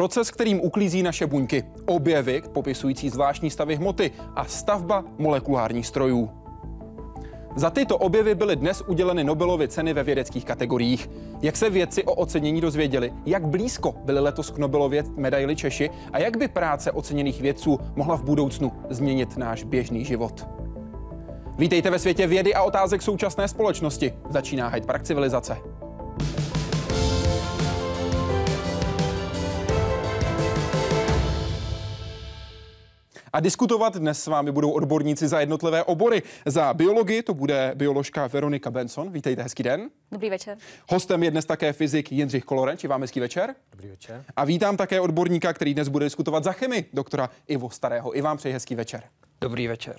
Proces, kterým uklízí naše buňky, objevy popisující zvláštní stavy hmoty a stavba molekulárních strojů. Za tyto objevy byly dnes uděleny Nobelovy ceny ve vědeckých kategoriích. Jak se vědci o ocenění dozvěděli, jak blízko byly letos k Nobelově medaili Češi a jak by práce oceněných vědců mohla v budoucnu změnit náš běžný život. Vítejte ve světě vědy a otázek současné společnosti. Začíná Hyde Park civilizace. A diskutovat dnes s vámi budou odborníci za jednotlivé obory. Za biologii to bude bioložka Veronika Benson. Vítejte, hezký den. Dobrý večer. Hostem je dnes také fyzik Jindřich Kolorenč. Vám hezký večer. Dobrý večer. A vítám také odborníka, který dnes bude diskutovat za chemii, doktora Ivo Starého. I vám přeji hezký večer. Dobrý večer.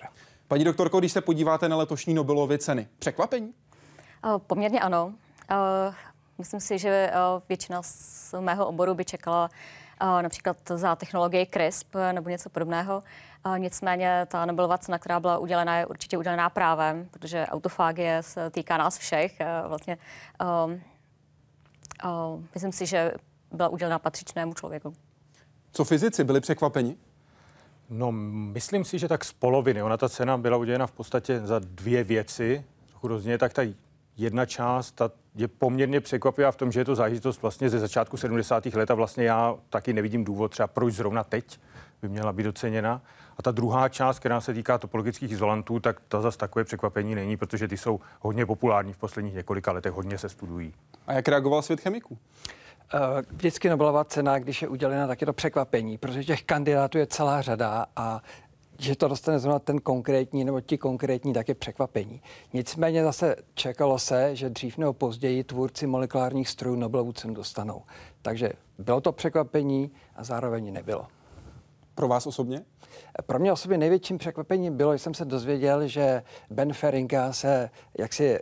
Paní doktorko, když se podíváte na letošní Nobelovy ceny, překvapení? Poměrně ano. Myslím si, že většina z mého oboru by čekala například za technologii CRISP nebo něco podobného. Nicméně ta Nobelova cena, která byla udělena, je určitě udělená právem, protože autofágie se týká nás všech. Vlastně um, um, myslím si, že byla udělena patřičnému člověku. Co fyzici byli překvapeni? No, myslím si, že tak z poloviny. Ona ta cena byla udělena v podstatě za dvě věci. Hrozně tak ta jedna část ta je poměrně překvapivá v tom, že je to záležitost vlastně ze začátku 70. let a vlastně já taky nevidím důvod třeba proč zrovna teď by měla být doceněna. A ta druhá část, která se týká topologických izolantů, tak ta zase takové překvapení není, protože ty jsou hodně populární v posledních několika letech, hodně se studují. A jak reagoval svět chemiků? Eh, vždycky Nobelová cena, když je udělena, tak je to překvapení, protože těch kandidátů je celá řada a že to dostane zrovna ten konkrétní nebo ti konkrétní, tak je překvapení. Nicméně zase čekalo se, že dřív nebo později tvůrci molekulárních strojů Nobelovu cenu dostanou. Takže bylo to překvapení a zároveň nebylo. Pro vás osobně? Pro mě osobně největším překvapením bylo, že jsem se dozvěděl, že Ben Feringa se jaksi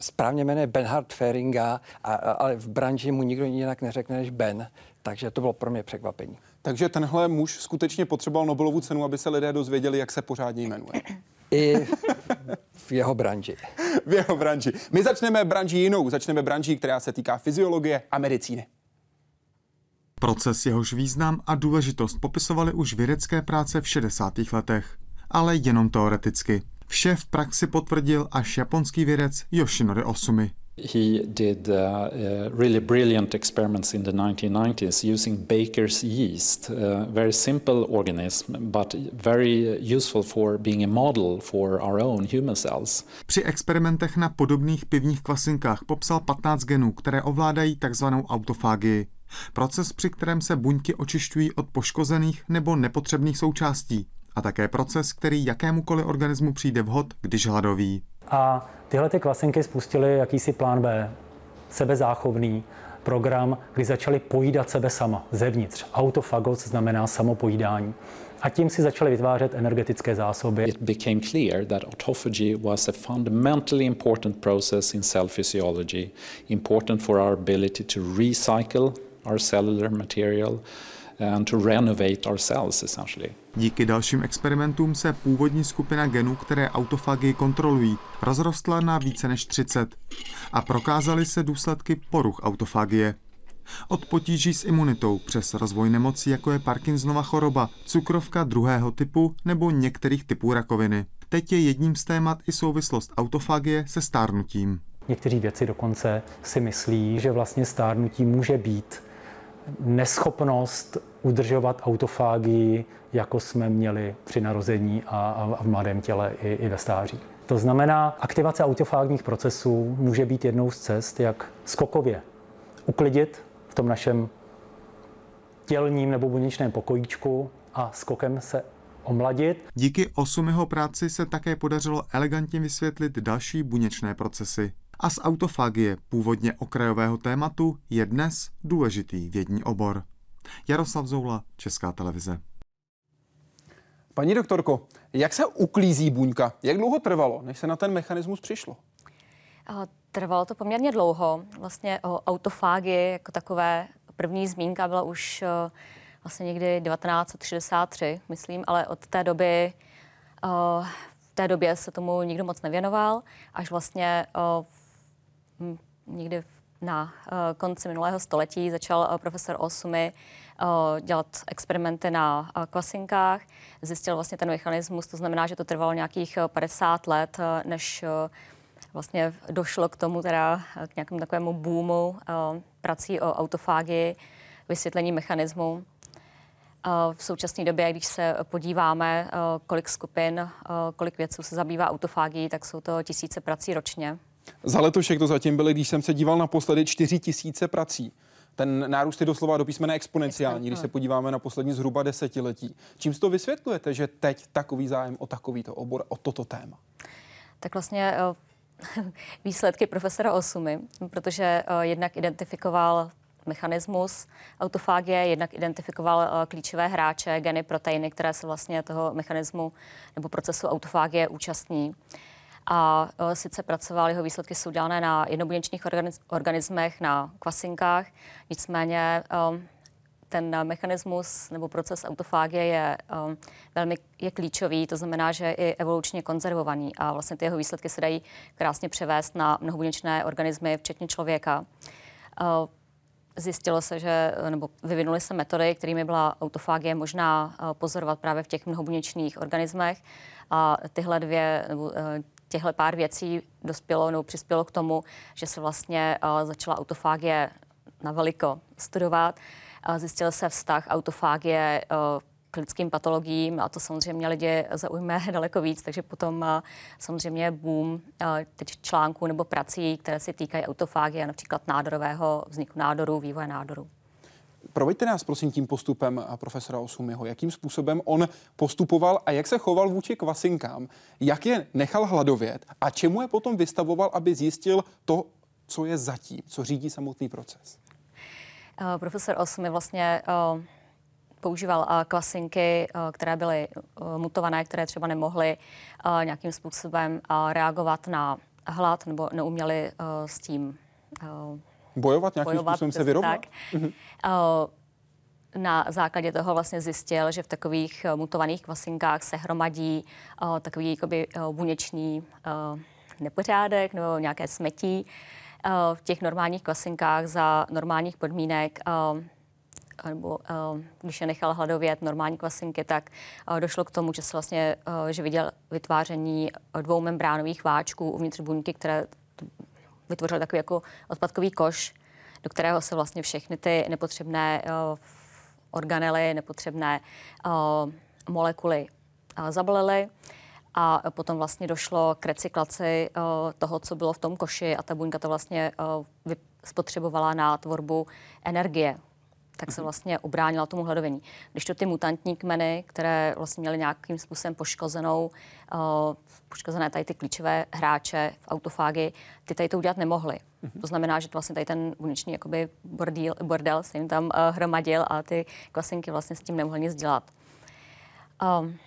správně jmenuje Benhard Feringa, a, ale v branži mu nikdo jinak neřekne než Ben. Takže to bylo pro mě překvapení. Takže tenhle muž skutečně potřeboval Nobelovu cenu, aby se lidé dozvěděli, jak se pořádně jmenuje. I v jeho branži. v jeho branži. My začneme branži jinou. Začneme branži, která se týká fyziologie a medicíny. Proces jehož význam a důležitost popisovaly už vědecké práce v 60. letech, ale jenom teoreticky. Vše v praxi potvrdil až japonský vědec Yoshinori Osumi. He did uh, uh, really brilliant experiments in the 1990s using baker's yeast, uh, very simple organism, but very useful for being a model for our own human cells. Při experimentech na podobných pivních kvasinkách popsal 15 genů, které ovládají takzvanou autofágii. Proces, při kterém se buňky očišťují od poškozených nebo nepotřebných součástí. A také proces, který jakémukoliv organismu přijde vhod, když hladoví. A tyhle ty kvasinky spustily jakýsi plán B, sebezáchovný program, kdy začaly pojídat sebe sama, zevnitř. Autofagos znamená samopojídání. A tím si začaly vytvářet energetické zásoby. It became clear that autophagy was a fundamentally important process in cell physiology, important for our ability to recycle our cellular material and to renovate our cells essentially. Díky dalším experimentům se původní skupina genů, které autofagii kontrolují, rozrostla na více než 30 a prokázaly se důsledky poruch autofagie. Od potíží s imunitou přes rozvoj nemocí, jako je Parkinsonova choroba, cukrovka druhého typu nebo některých typů rakoviny. Teď je jedním z témat i souvislost autofagie se stárnutím. Někteří věci dokonce si myslí, že vlastně stárnutí může být neschopnost udržovat autofágii, jako jsme měli při narození a, v mladém těle i, i ve stáří. To znamená, aktivace autofágních procesů může být jednou z cest, jak skokově uklidit v tom našem tělním nebo buněčném pokojíčku a skokem se omladit. Díky osumiho práci se také podařilo elegantně vysvětlit další buněčné procesy a z autofagie, původně okrajového tématu, je dnes důležitý vědní obor. Jaroslav Zoula, Česká televize. Paní doktorko, jak se uklízí buňka? Jak dlouho trvalo, než se na ten mechanismus přišlo? Trvalo to poměrně dlouho. Vlastně o autofágii jako takové první zmínka byla už vlastně někdy 1963, myslím, ale od té doby v té době se tomu nikdo moc nevěnoval, až vlastně někdy na konci minulého století začal profesor Osumi dělat experimenty na kvasinkách. Zjistil vlastně ten mechanismus, to znamená, že to trvalo nějakých 50 let, než vlastně došlo k tomu teda k nějakému takovému boomu prací o autofágii, vysvětlení mechanismu. V současné době, když se podíváme, kolik skupin, kolik věců se zabývá autofágií, tak jsou to tisíce prací ročně. Za letošek to zatím byly, když jsem se díval naposledy, čtyři tisíce prací. Ten nárůst je doslova do písmene exponenciální, když se podíváme na poslední zhruba desetiletí. Čím si to vysvětlujete, že teď takový zájem o takovýto obor, o toto téma? Tak vlastně výsledky profesora Osumy, protože jednak identifikoval mechanismus autofágie, jednak identifikoval uh, klíčové hráče, geny, proteiny, které se vlastně toho mechanismu nebo procesu autofágie účastní. A uh, sice pracoval, jeho výsledky jsou dělané na jednobuněčných organismech, na kvasinkách, nicméně um, ten mechanismus nebo proces autofágie je um, velmi je klíčový, to znamená, že je i evolučně konzervovaný a vlastně ty jeho výsledky se dají krásně převést na mnohobuněčné organismy, včetně člověka. Uh, Zjistilo se, že, nebo vyvinuly se metody, kterými byla autofágie možná pozorovat právě v těch mnohobuněčných organismech. A tyhle dvě, nebo těchto pár věcí dospělo nebo přispělo k tomu, že se vlastně eh, začala autofágie na veliko studovat. Zjistil se vztah autofágie k lidským patologiím a to samozřejmě lidi zaujme daleko víc, takže potom samozřejmě boom teď článků nebo prací, které se týkají autofágie, například nádorového vzniku nádoru, vývoje nádoru. Proveďte nás prosím tím postupem profesora Osumiho. Jakým způsobem on postupoval a jak se choval vůči kvasinkám? Jak je nechal hladovět a čemu je potom vystavoval, aby zjistil to, co je zatím, co řídí samotný proces? Uh, profesor Osumi vlastně uh, používal kvasinky, které byly mutované, které třeba nemohly nějakým způsobem reagovat na hlad nebo neuměli s tím bojovat, nějakým bojovat, způsobem se vyrovnat? Tak. Mhm. Na základě toho vlastně zjistil, že v takových mutovaných kvasinkách se hromadí takový jakoby buněčný nepořádek nebo nějaké smetí. V těch normálních kvasinkách za normálních podmínek nebo uh, když je nechal hladovět normální kvasinky, tak uh, došlo k tomu, že se vlastně, uh, že viděl vytváření dvou membránových váčků uvnitř buňky, které vytvořily takový jako odpadkový koš, do kterého se vlastně všechny ty nepotřebné uh, organely, nepotřebné uh, molekuly uh, zabalily. A potom vlastně došlo k recyklaci uh, toho, co bylo v tom koši a ta buňka to vlastně uh, spotřebovala na tvorbu energie tak se vlastně obránila tomu hladovění. Když to ty mutantní kmeny, které vlastně měly nějakým způsobem poškozenou, uh, poškozené tady ty klíčové hráče v autofági, ty tady to udělat nemohly. Mm-hmm. To znamená, že to vlastně tady ten buněčný jakoby bordel, bordel se jim tam uh, hromadil a ty klasinky vlastně s tím nemohly nic dělat. Um,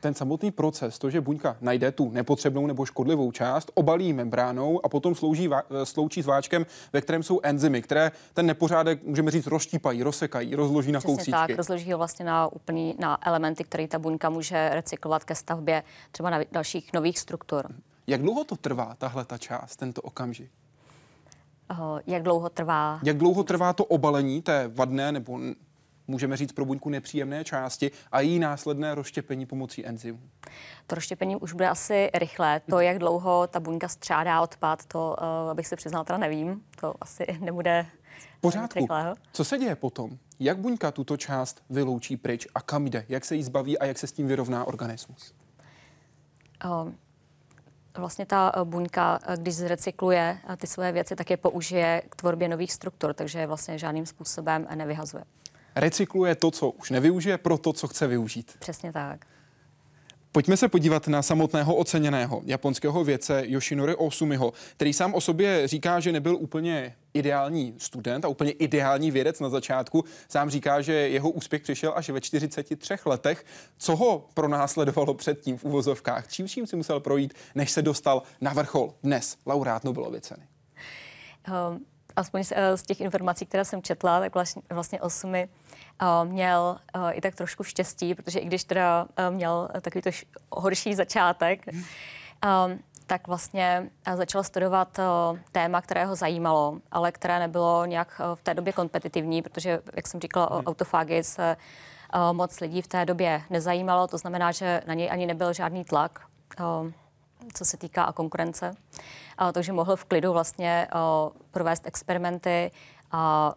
ten samotný proces, to, že buňka najde tu nepotřebnou nebo škodlivou část, obalí membránou a potom slouží, sloučí s váčkem, ve kterém jsou enzymy, které ten nepořádek, můžeme říct, rozštípají, rozsekají, rozloží na kousíčky. tak, rozloží ho vlastně na úplný, na elementy, které ta buňka může recyklovat ke stavbě třeba na dalších nových struktur. Jak dlouho to trvá, tahle ta část, tento okamžik? jak dlouho trvá? Jak dlouho trvá to obalení té vadné nebo můžeme říct pro buňku nepříjemné části a její následné rozštěpení pomocí enzymů? To rozštěpení už bude asi rychlé. To, jak dlouho ta buňka střádá odpad, to uh, abych se přiznal, teda nevím. To asi nebude pořádku. Co se děje potom? Jak buňka tuto část vyloučí pryč a kam jde? Jak se jí zbaví a jak se s tím vyrovná organismus? Uh, vlastně ta buňka, když zrecykluje ty své věci, tak je použije k tvorbě nových struktur, takže vlastně žádným způsobem nevyhazuje recykluje to, co už nevyužije, pro to, co chce využít. Přesně tak. Pojďme se podívat na samotného oceněného japonského vědce Yoshinori Osumiho, který sám o sobě říká, že nebyl úplně ideální student a úplně ideální vědec na začátku. Sám říká, že jeho úspěch přišel až ve 43 letech. Co ho pronásledovalo předtím v uvozovkách? Čím vším si musel projít, než se dostal na vrchol dnes laureát Nobelovy ceny? Um, aspoň z, eh, z těch informací, které jsem četla, tak vlastně, vlastně Osumi uh, měl uh, i tak trošku štěstí, protože i když teda měl takový to horší začátek, um, tak vlastně začal studovat téma, které ho zajímalo, ale které nebylo nějak v té době kompetitivní, protože, jak jsem říkala, o mhm. autofágii se moc lidí v té době nezajímalo, to znamená, že na něj ani nebyl žádný tlak, co se týká konkurence. Takže mohl v klidu vlastně provést experimenty a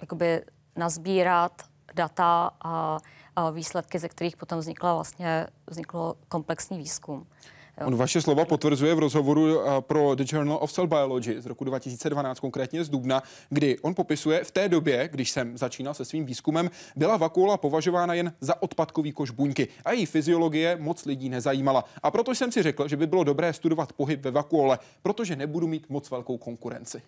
jakoby nazbírat data a výsledky, ze kterých potom vznikla vlastně, vzniklo komplexní výzkum. On vaše slova potvrzuje v rozhovoru eh, pro The Journal of Cell Biology z roku 2012, konkrétně z Dubna, kdy on popisuje v té době, když jsem začínal se svým výzkumem, byla vakuola považována jen za odpadkový koš buňky a její fyziologie moc lidí nezajímala. A proto jsem si řekl, že by bylo dobré studovat pohyb ve vakuole, protože nebudu mít moc velkou konkurenci.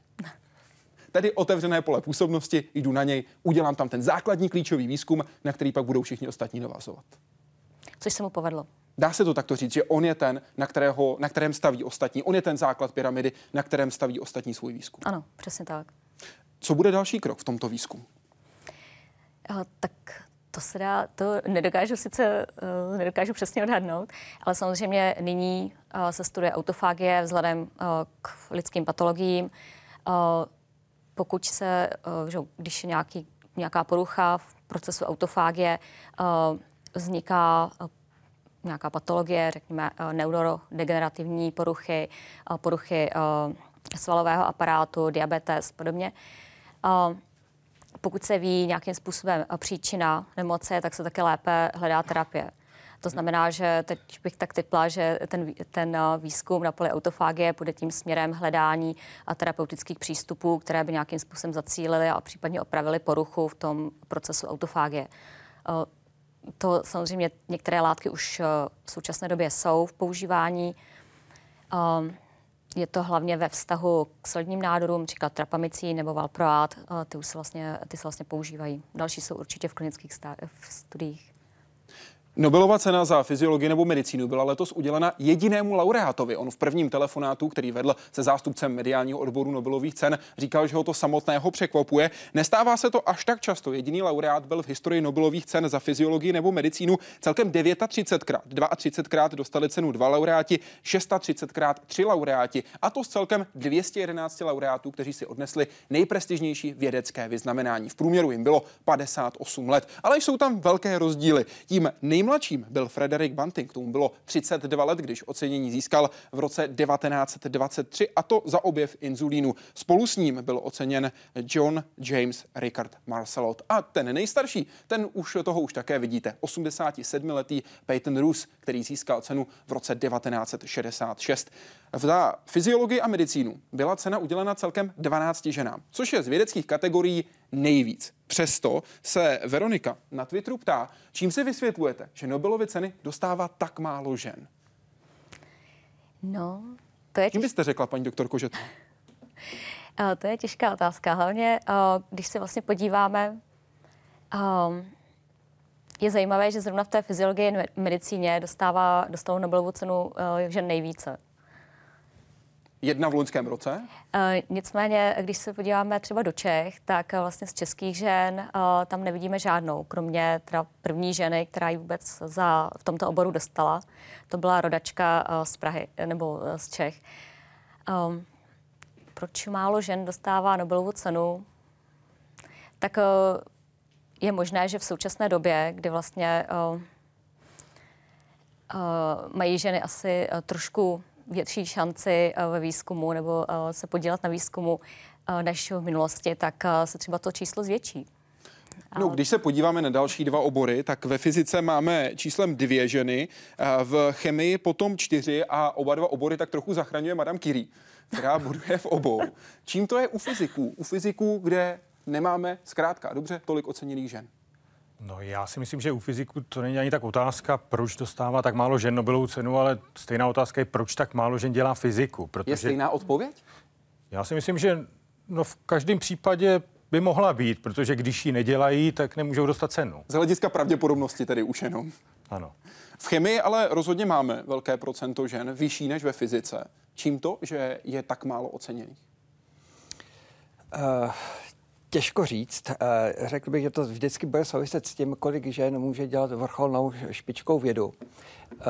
Tedy otevřené pole působnosti, jdu na něj, udělám tam ten základní klíčový výzkum, na který pak budou všichni ostatní navazovat. Což se mu povedlo. Dá se to takto říct, že on je ten, na, kterého, na kterém staví ostatní. On je ten základ pyramidy, na kterém staví ostatní svůj výzkum. Ano, přesně tak. Co bude další krok v tomto výzkumu? Uh, tak to se dá, to nedokážu sice, uh, nedokážu přesně odhadnout, ale samozřejmě nyní uh, se studuje autofágie vzhledem uh, k lidským patologiím. Uh, pokud se, uh, že, když je nějaký, nějaká porucha v procesu autofágie, uh, vzniká nějaká patologie, řekněme eh, neurodegenerativní poruchy, eh, poruchy eh, svalového aparátu, diabetes podobně. Pokud se ví nějakým způsobem příčina nemoci, tak se také lépe hledá terapie. To znamená, že teď bych tak typla, že ten, ten výzkum na poli autofágie bude tím směrem hledání a terapeutických přístupů, které by nějakým způsobem zacílily a případně opravily poruchu v tom procesu autofágie to samozřejmě některé látky už eh, v současné době jsou v používání. Ehm, je to hlavně ve vztahu k sledním nádorům, například trapamicín nebo valproát, eh, ty, už se vlastně, ty se vlastně používají. Další jsou určitě v klinických studiích. Nobelova cena za fyziologii nebo medicínu byla letos udělena jedinému laureátovi. On v prvním telefonátu, který vedl se zástupcem mediálního odboru Nobelových cen, říkal, že ho to samotného překvapuje. Nestává se to až tak často. Jediný laureát byl v historii Nobelových cen za fyziologii nebo medicínu celkem 39krát. 32krát dostali cenu dva laureáti, 630krát tři laureáti a to z celkem 211 laureátů, kteří si odnesli nejprestižnější vědecké vyznamenání. V průměru jim bylo 58 let, ale jsou tam velké rozdíly. Tím nej Nejmladším byl Frederick Banting, tomu bylo 32 let, když ocenění získal v roce 1923 a to za objev inzulínu. Spolu s ním byl oceněn John James Rickard Marcelot. A ten nejstarší, ten už toho už také vidíte, 87-letý Peyton Roos, který získal cenu v roce 1966. Za fyziologii a medicínu byla cena udělena celkem 12 ženám, což je z vědeckých kategorií nejvíc. Přesto se Veronika na Twitteru ptá, čím si vysvětlujete, že Nobelovy ceny dostává tak málo žen? No, to je... Čím byste řekla, paní doktorko, že to? to je těžká otázka. Hlavně, když se vlastně podíváme, je zajímavé, že zrovna v té fyziologii medicíně dostává, dostalo Nobelovu cenu žen nejvíce jedna v loňském roce? Uh, nicméně, když se podíváme třeba do Čech, tak uh, vlastně z českých žen uh, tam nevidíme žádnou, kromě teda první ženy, která ji vůbec za, v tomto oboru dostala. To byla rodačka uh, z Prahy, nebo z Čech. Um, proč málo žen dostává Nobelovu cenu? Tak je možné, že v současné době, kdy vlastně mají ženy asi trošku větší šanci eh, ve výzkumu nebo eh, se podílet na výzkumu eh, než v minulosti, tak se třeba to číslo zvětší. No, když se podíváme na další dva obory, tak ve fyzice máme číslem dvě ženy, v chemii potom čtyři a oba dva obory tak trochu zachraňuje Madame Curie, která buduje v obou. Čím to je u fyziků? U fyziků, kde nemáme zkrátka dobře tolik oceněných žen. No já si myslím, že u fyziku to není ani tak otázka, proč dostává tak málo žen Nobelovu cenu, ale stejná otázka je, proč tak málo žen dělá fyziku. Protože je stejná odpověď? Já si myslím, že no v každém případě by mohla být, protože když ji nedělají, tak nemůžou dostat cenu. Z hlediska pravděpodobnosti tedy už jenom. Ano. V chemii ale rozhodně máme velké procento žen, vyšší než ve fyzice. Čím to, že je tak málo oceněných? Uh, Těžko říct. Eh, řekl bych, že to vždycky bude souviset s tím, kolik žen může dělat vrcholnou špičkou vědu. Eh,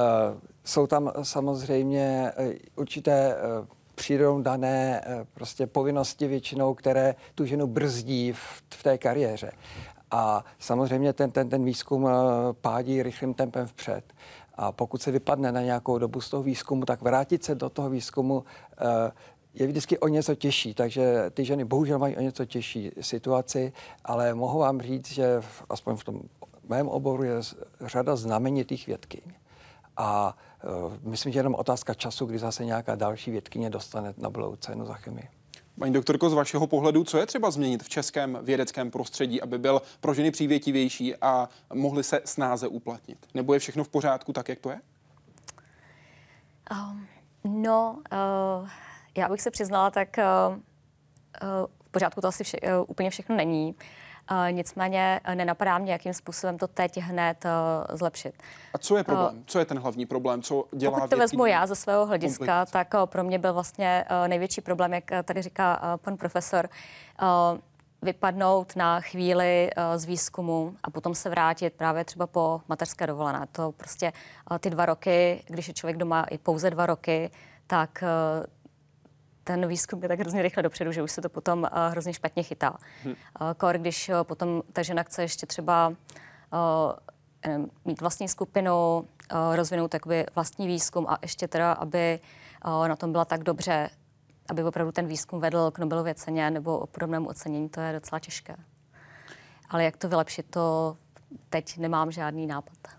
jsou tam samozřejmě eh, určité přírodou dané prostě povinnosti většinou, které tu ženu brzdí v, té kariéře. A samozřejmě ten, ten, ten výzkum pádí rychlým tempem vpřed. A pokud se vypadne na nějakou dobu z toho výzkumu, tak vrátit se do toho výzkumu je vždycky o něco těžší, takže ty ženy bohužel mají o něco těžší situaci, ale mohu vám říct, že v, aspoň v tom mém oboru je řada znamenitých vědkyň. A uh, myslím, že jenom otázka času, kdy zase nějaká další vědkyně dostane Nobelovu cenu za chemii. Paní doktorko, z vašeho pohledu, co je třeba změnit v českém vědeckém prostředí, aby byl pro ženy přívětivější a mohly se snáze uplatnit? Nebo je všechno v pořádku tak, jak to je? Um, no, uh, já bych se přiznala, tak uh, uh, v pořádku to asi vše, uh, úplně všechno není. Nicméně nenapadá mě, jakým způsobem to teď hned zlepšit. A co je problém? Co je ten hlavní problém? Co dělá Pokud to vezmu já ze svého hlediska, komplikace? tak pro mě byl vlastně největší problém, jak tady říká pan profesor, vypadnout na chvíli z výzkumu a potom se vrátit právě třeba po mateřské dovolené. To prostě ty dva roky, když je člověk doma i pouze dva roky, tak ten výzkum je tak hrozně rychle dopředu, že už se to potom uh, hrozně špatně chytá. Hmm. Uh, kor, když uh, potom ta žena chce ještě třeba uh, mít vlastní skupinu, uh, rozvinout takový vlastní výzkum a ještě teda, aby uh, na tom byla tak dobře, aby opravdu ten výzkum vedl k Nobelově ceně nebo podobnému ocenění, to je docela těžké. Ale jak to vylepšit, to teď nemám žádný nápad.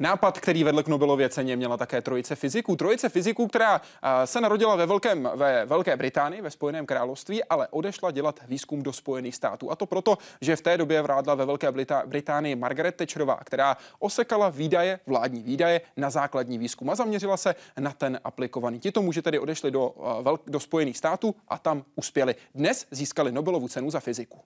Nápad, který vedl k Nobelově ceně, měla také trojice fyziků. Trojice fyziků, která se narodila ve, Velkém, ve Velké Británii, ve Spojeném království, ale odešla dělat výzkum do Spojených států. A to proto, že v té době vládla ve Velké Británii Margaret Thatcherová, která osekala výdaje, vládní výdaje na základní výzkum a zaměřila se na ten aplikovaný. Tito muži tedy odešli do, do Spojených států a tam uspěli. Dnes získali Nobelovu cenu za fyziku.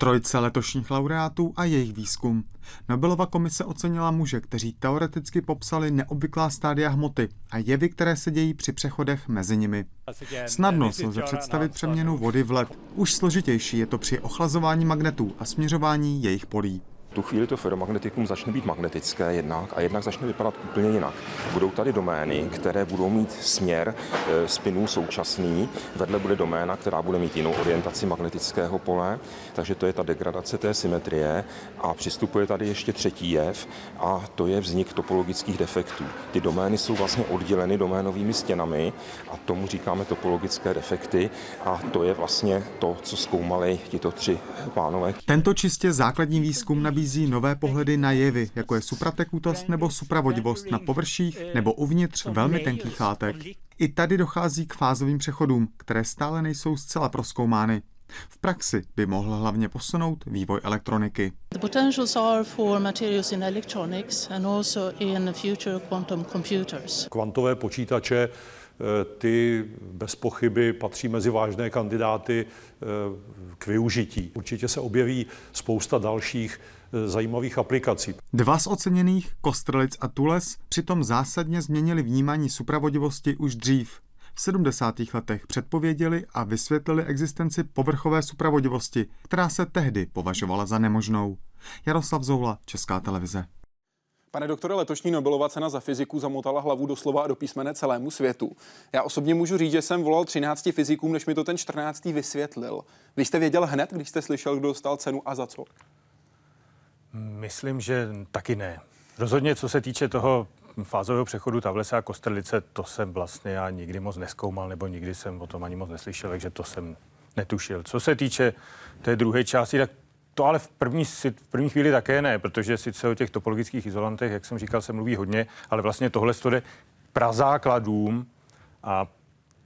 Trojce letošních laureátů a jejich výzkum. Nobelova komise ocenila muže, kteří teoreticky popsali neobvyklá stádia hmoty a jevy, které se dějí při přechodech mezi nimi. Snadno se lze představit přeměnu vody v led. Už složitější je to při ochlazování magnetů a směřování jejich polí tu chvíli to ferromagnetikum začne být magnetické jednak a jednak začne vypadat úplně jinak. Budou tady domény, které budou mít směr e, spinů současný, vedle bude doména, která bude mít jinou orientaci magnetického pole, takže to je ta degradace té symetrie a přistupuje tady ještě třetí jev a to je vznik topologických defektů. Ty domény jsou vlastně odděleny doménovými stěnami a tomu říkáme topologické defekty a to je vlastně to, co zkoumali tito tři pánové. Tento čistě základní výzkum nabízí nabízí nové pohledy na jevy, jako je supratekutost nebo supravodivost na površích nebo uvnitř velmi tenkých látek. I tady dochází k fázovým přechodům, které stále nejsou zcela proskoumány. V praxi by mohl hlavně posunout vývoj elektroniky. The potentials are for materials in electronics and also in future quantum computers. Kvantové počítače eh, ty bez pochyby patří mezi vážné kandidáty eh, k využití. Určitě se objeví spousta dalších zajímavých aplikací. Dva z oceněných, Kostrelic a Tules, přitom zásadně změnili vnímání supravodivosti už dřív. V 70. letech předpověděli a vysvětlili existenci povrchové supravodivosti, která se tehdy považovala za nemožnou. Jaroslav Zoula, Česká televize. Pane doktore, letošní Nobelova cena za fyziku zamotala hlavu doslova a do písmene celému světu. Já osobně můžu říct, že jsem volal 13 fyzikům, než mi to ten 14. vysvětlil. Vy jste věděl hned, když jste slyšel, kdo dostal cenu a za co? Myslím, že taky ne. Rozhodně, co se týče toho fázového přechodu Tavlese a Kostrlice, to jsem vlastně já nikdy moc neskoumal, nebo nikdy jsem o tom ani moc neslyšel, takže to jsem netušil. Co se týče té druhé části, tak to ale v první, v první chvíli také ne, protože sice o těch topologických izolantech, jak jsem říkal, se mluví hodně, ale vlastně tohle jde prazákladům a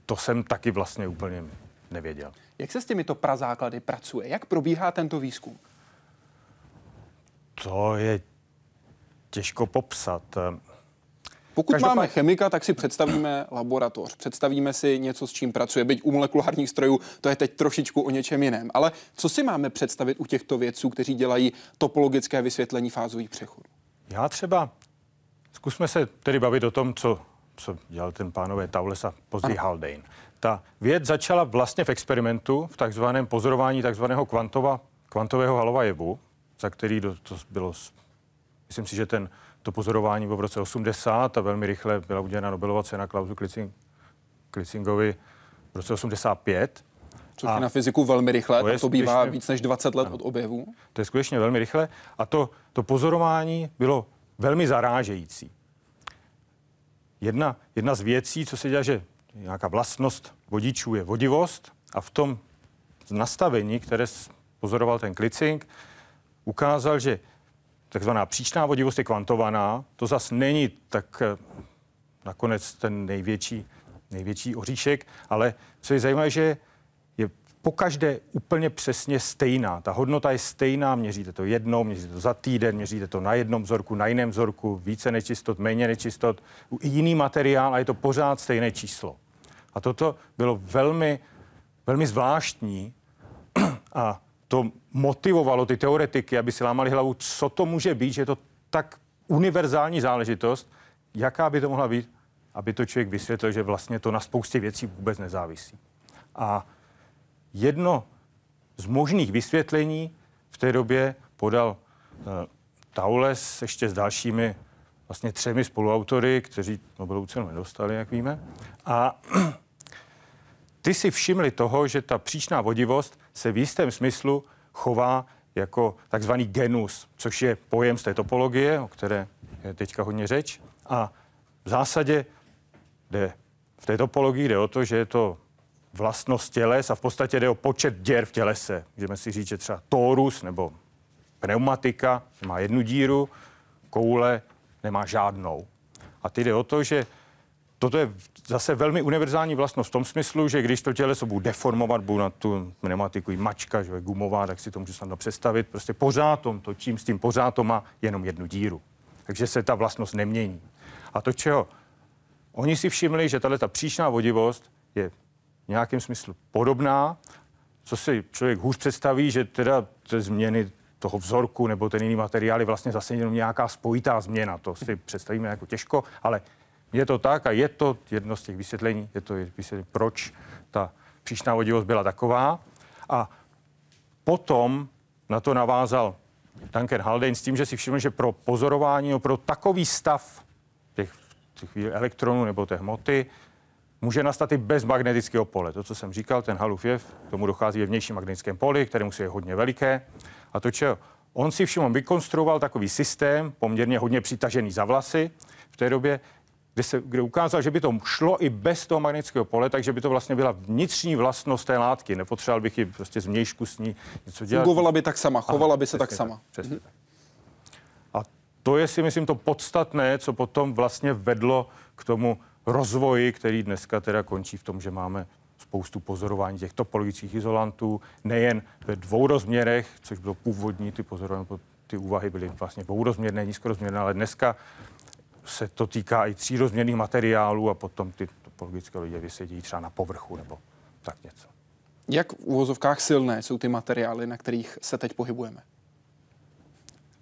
to jsem taky vlastně úplně nevěděl. Jak se s těmito prazáklady pracuje? Jak probíhá tento výzkum? To je těžko popsat. Pokud Každopád... máme chemika, tak si představíme laboratoř, představíme si něco, s čím pracuje. Byť u molekulárních strojů to je teď trošičku o něčem jiném. Ale co si máme představit u těchto vědců, kteří dělají topologické vysvětlení fázových přechodů? Já třeba, zkusme se tedy bavit o tom, co, co dělal ten pánové Taules a později Haldane. Ta věc začala vlastně v experimentu, v takzvaném pozorování takzvaného kvantova, kvantového halova jevu, za který do, to bylo, myslím si, že ten, to pozorování bylo v roce 80 a velmi rychle byla udělena Nobelova cena Klausu Klicingovi v roce 85. Což je na fyziku velmi rychle, to, je to bývá skutečně, víc než 20 let ano, od objevu. To je skutečně velmi rychle a to, to pozorování bylo velmi zarážející. Jedna, jedna z věcí, co se dělá, že nějaká vlastnost vodičů je vodivost a v tom nastavení, které pozoroval ten Klicing, ukázal, že takzvaná příčná vodivost je kvantovaná. To zas není tak eh, nakonec ten největší, největší oříšek, ale co je zajímavé, že je po každé úplně přesně stejná. Ta hodnota je stejná, měříte to jednou, měříte to za týden, měříte to na jednom vzorku, na jiném vzorku, více nečistot, méně nečistot, jiný materiál a je to pořád stejné číslo. A toto bylo velmi, velmi zvláštní a to motivovalo ty teoretiky, aby si lámali hlavu, co to může být, že je to tak univerzální záležitost, jaká by to mohla být, aby to člověk vysvětlil, že vlastně to na spoustě věcí vůbec nezávisí. A jedno z možných vysvětlení v té době podal uh, Taules ještě s dalšími vlastně třemi spoluautory, kteří Nobelovu cenu nedostali, jak víme. A ty si všimli toho, že ta příčná vodivost se v jistém smyslu chová jako takzvaný genus, což je pojem z té topologie, o které je teďka hodně řeč. A v zásadě jde, v té topologii jde o to, že je to vlastnost těles a v podstatě jde o počet děr v tělese. Můžeme si říct, že třeba torus nebo pneumatika má jednu díru, koule nemá žádnou. A ty jde o to, že toto je zase velmi univerzální vlastnost v tom smyslu, že když to těleso budu deformovat, budu na tu pneumatiku i mačka, že je gumová, tak si to můžu snadno představit. Prostě pořád tom točím, s tím pořád to má jenom jednu díru. Takže se ta vlastnost nemění. A to, čeho oni si všimli, že tahle ta příšná vodivost je v nějakém smyslu podobná, co si člověk hůř představí, že teda ty změny toho vzorku nebo ten jiný materiál je vlastně zase jenom nějaká spojitá změna. To si představíme jako těžko, ale je to tak a je to jedno z těch vysvětlení, je to vysvětlení, proč ta příšná vodivost byla taková. A potom na to navázal Duncan Haldane s tím, že si všiml, že pro pozorování, no pro takový stav těch, těch elektronů nebo té hmoty může nastat i bez magnetického pole. To, co jsem říkal, ten halův jev, tomu dochází ve vnějším magnetickém poli, které musí je hodně veliké. A to, čeho on si všiml, vykonstruoval takový systém, poměrně hodně přitažený za vlasy v té době, kde, se, kde ukázal, že by to šlo i bez toho magnetického pole, takže by to vlastně byla vnitřní vlastnost té látky. Nepotřeboval bych ji prostě z mějšku s ní něco dělat. Fungovala by tak sama, chovala Aha, by se tak sama. Tak, přesně mhm. A to je si myslím to podstatné, co potom vlastně vedlo k tomu rozvoji, který dneska teda končí v tom, že máme spoustu pozorování těch topologických izolantů, nejen ve dvou rozměrech, což bylo původní, ty pozorování, ty úvahy byly vlastně dvourozměrné, nízkorozměrné, ale dneska se to týká i třírozměrných materiálů a potom ty topologické lidi vysedí třeba na povrchu nebo tak něco. Jak v uvozovkách silné jsou ty materiály, na kterých se teď pohybujeme?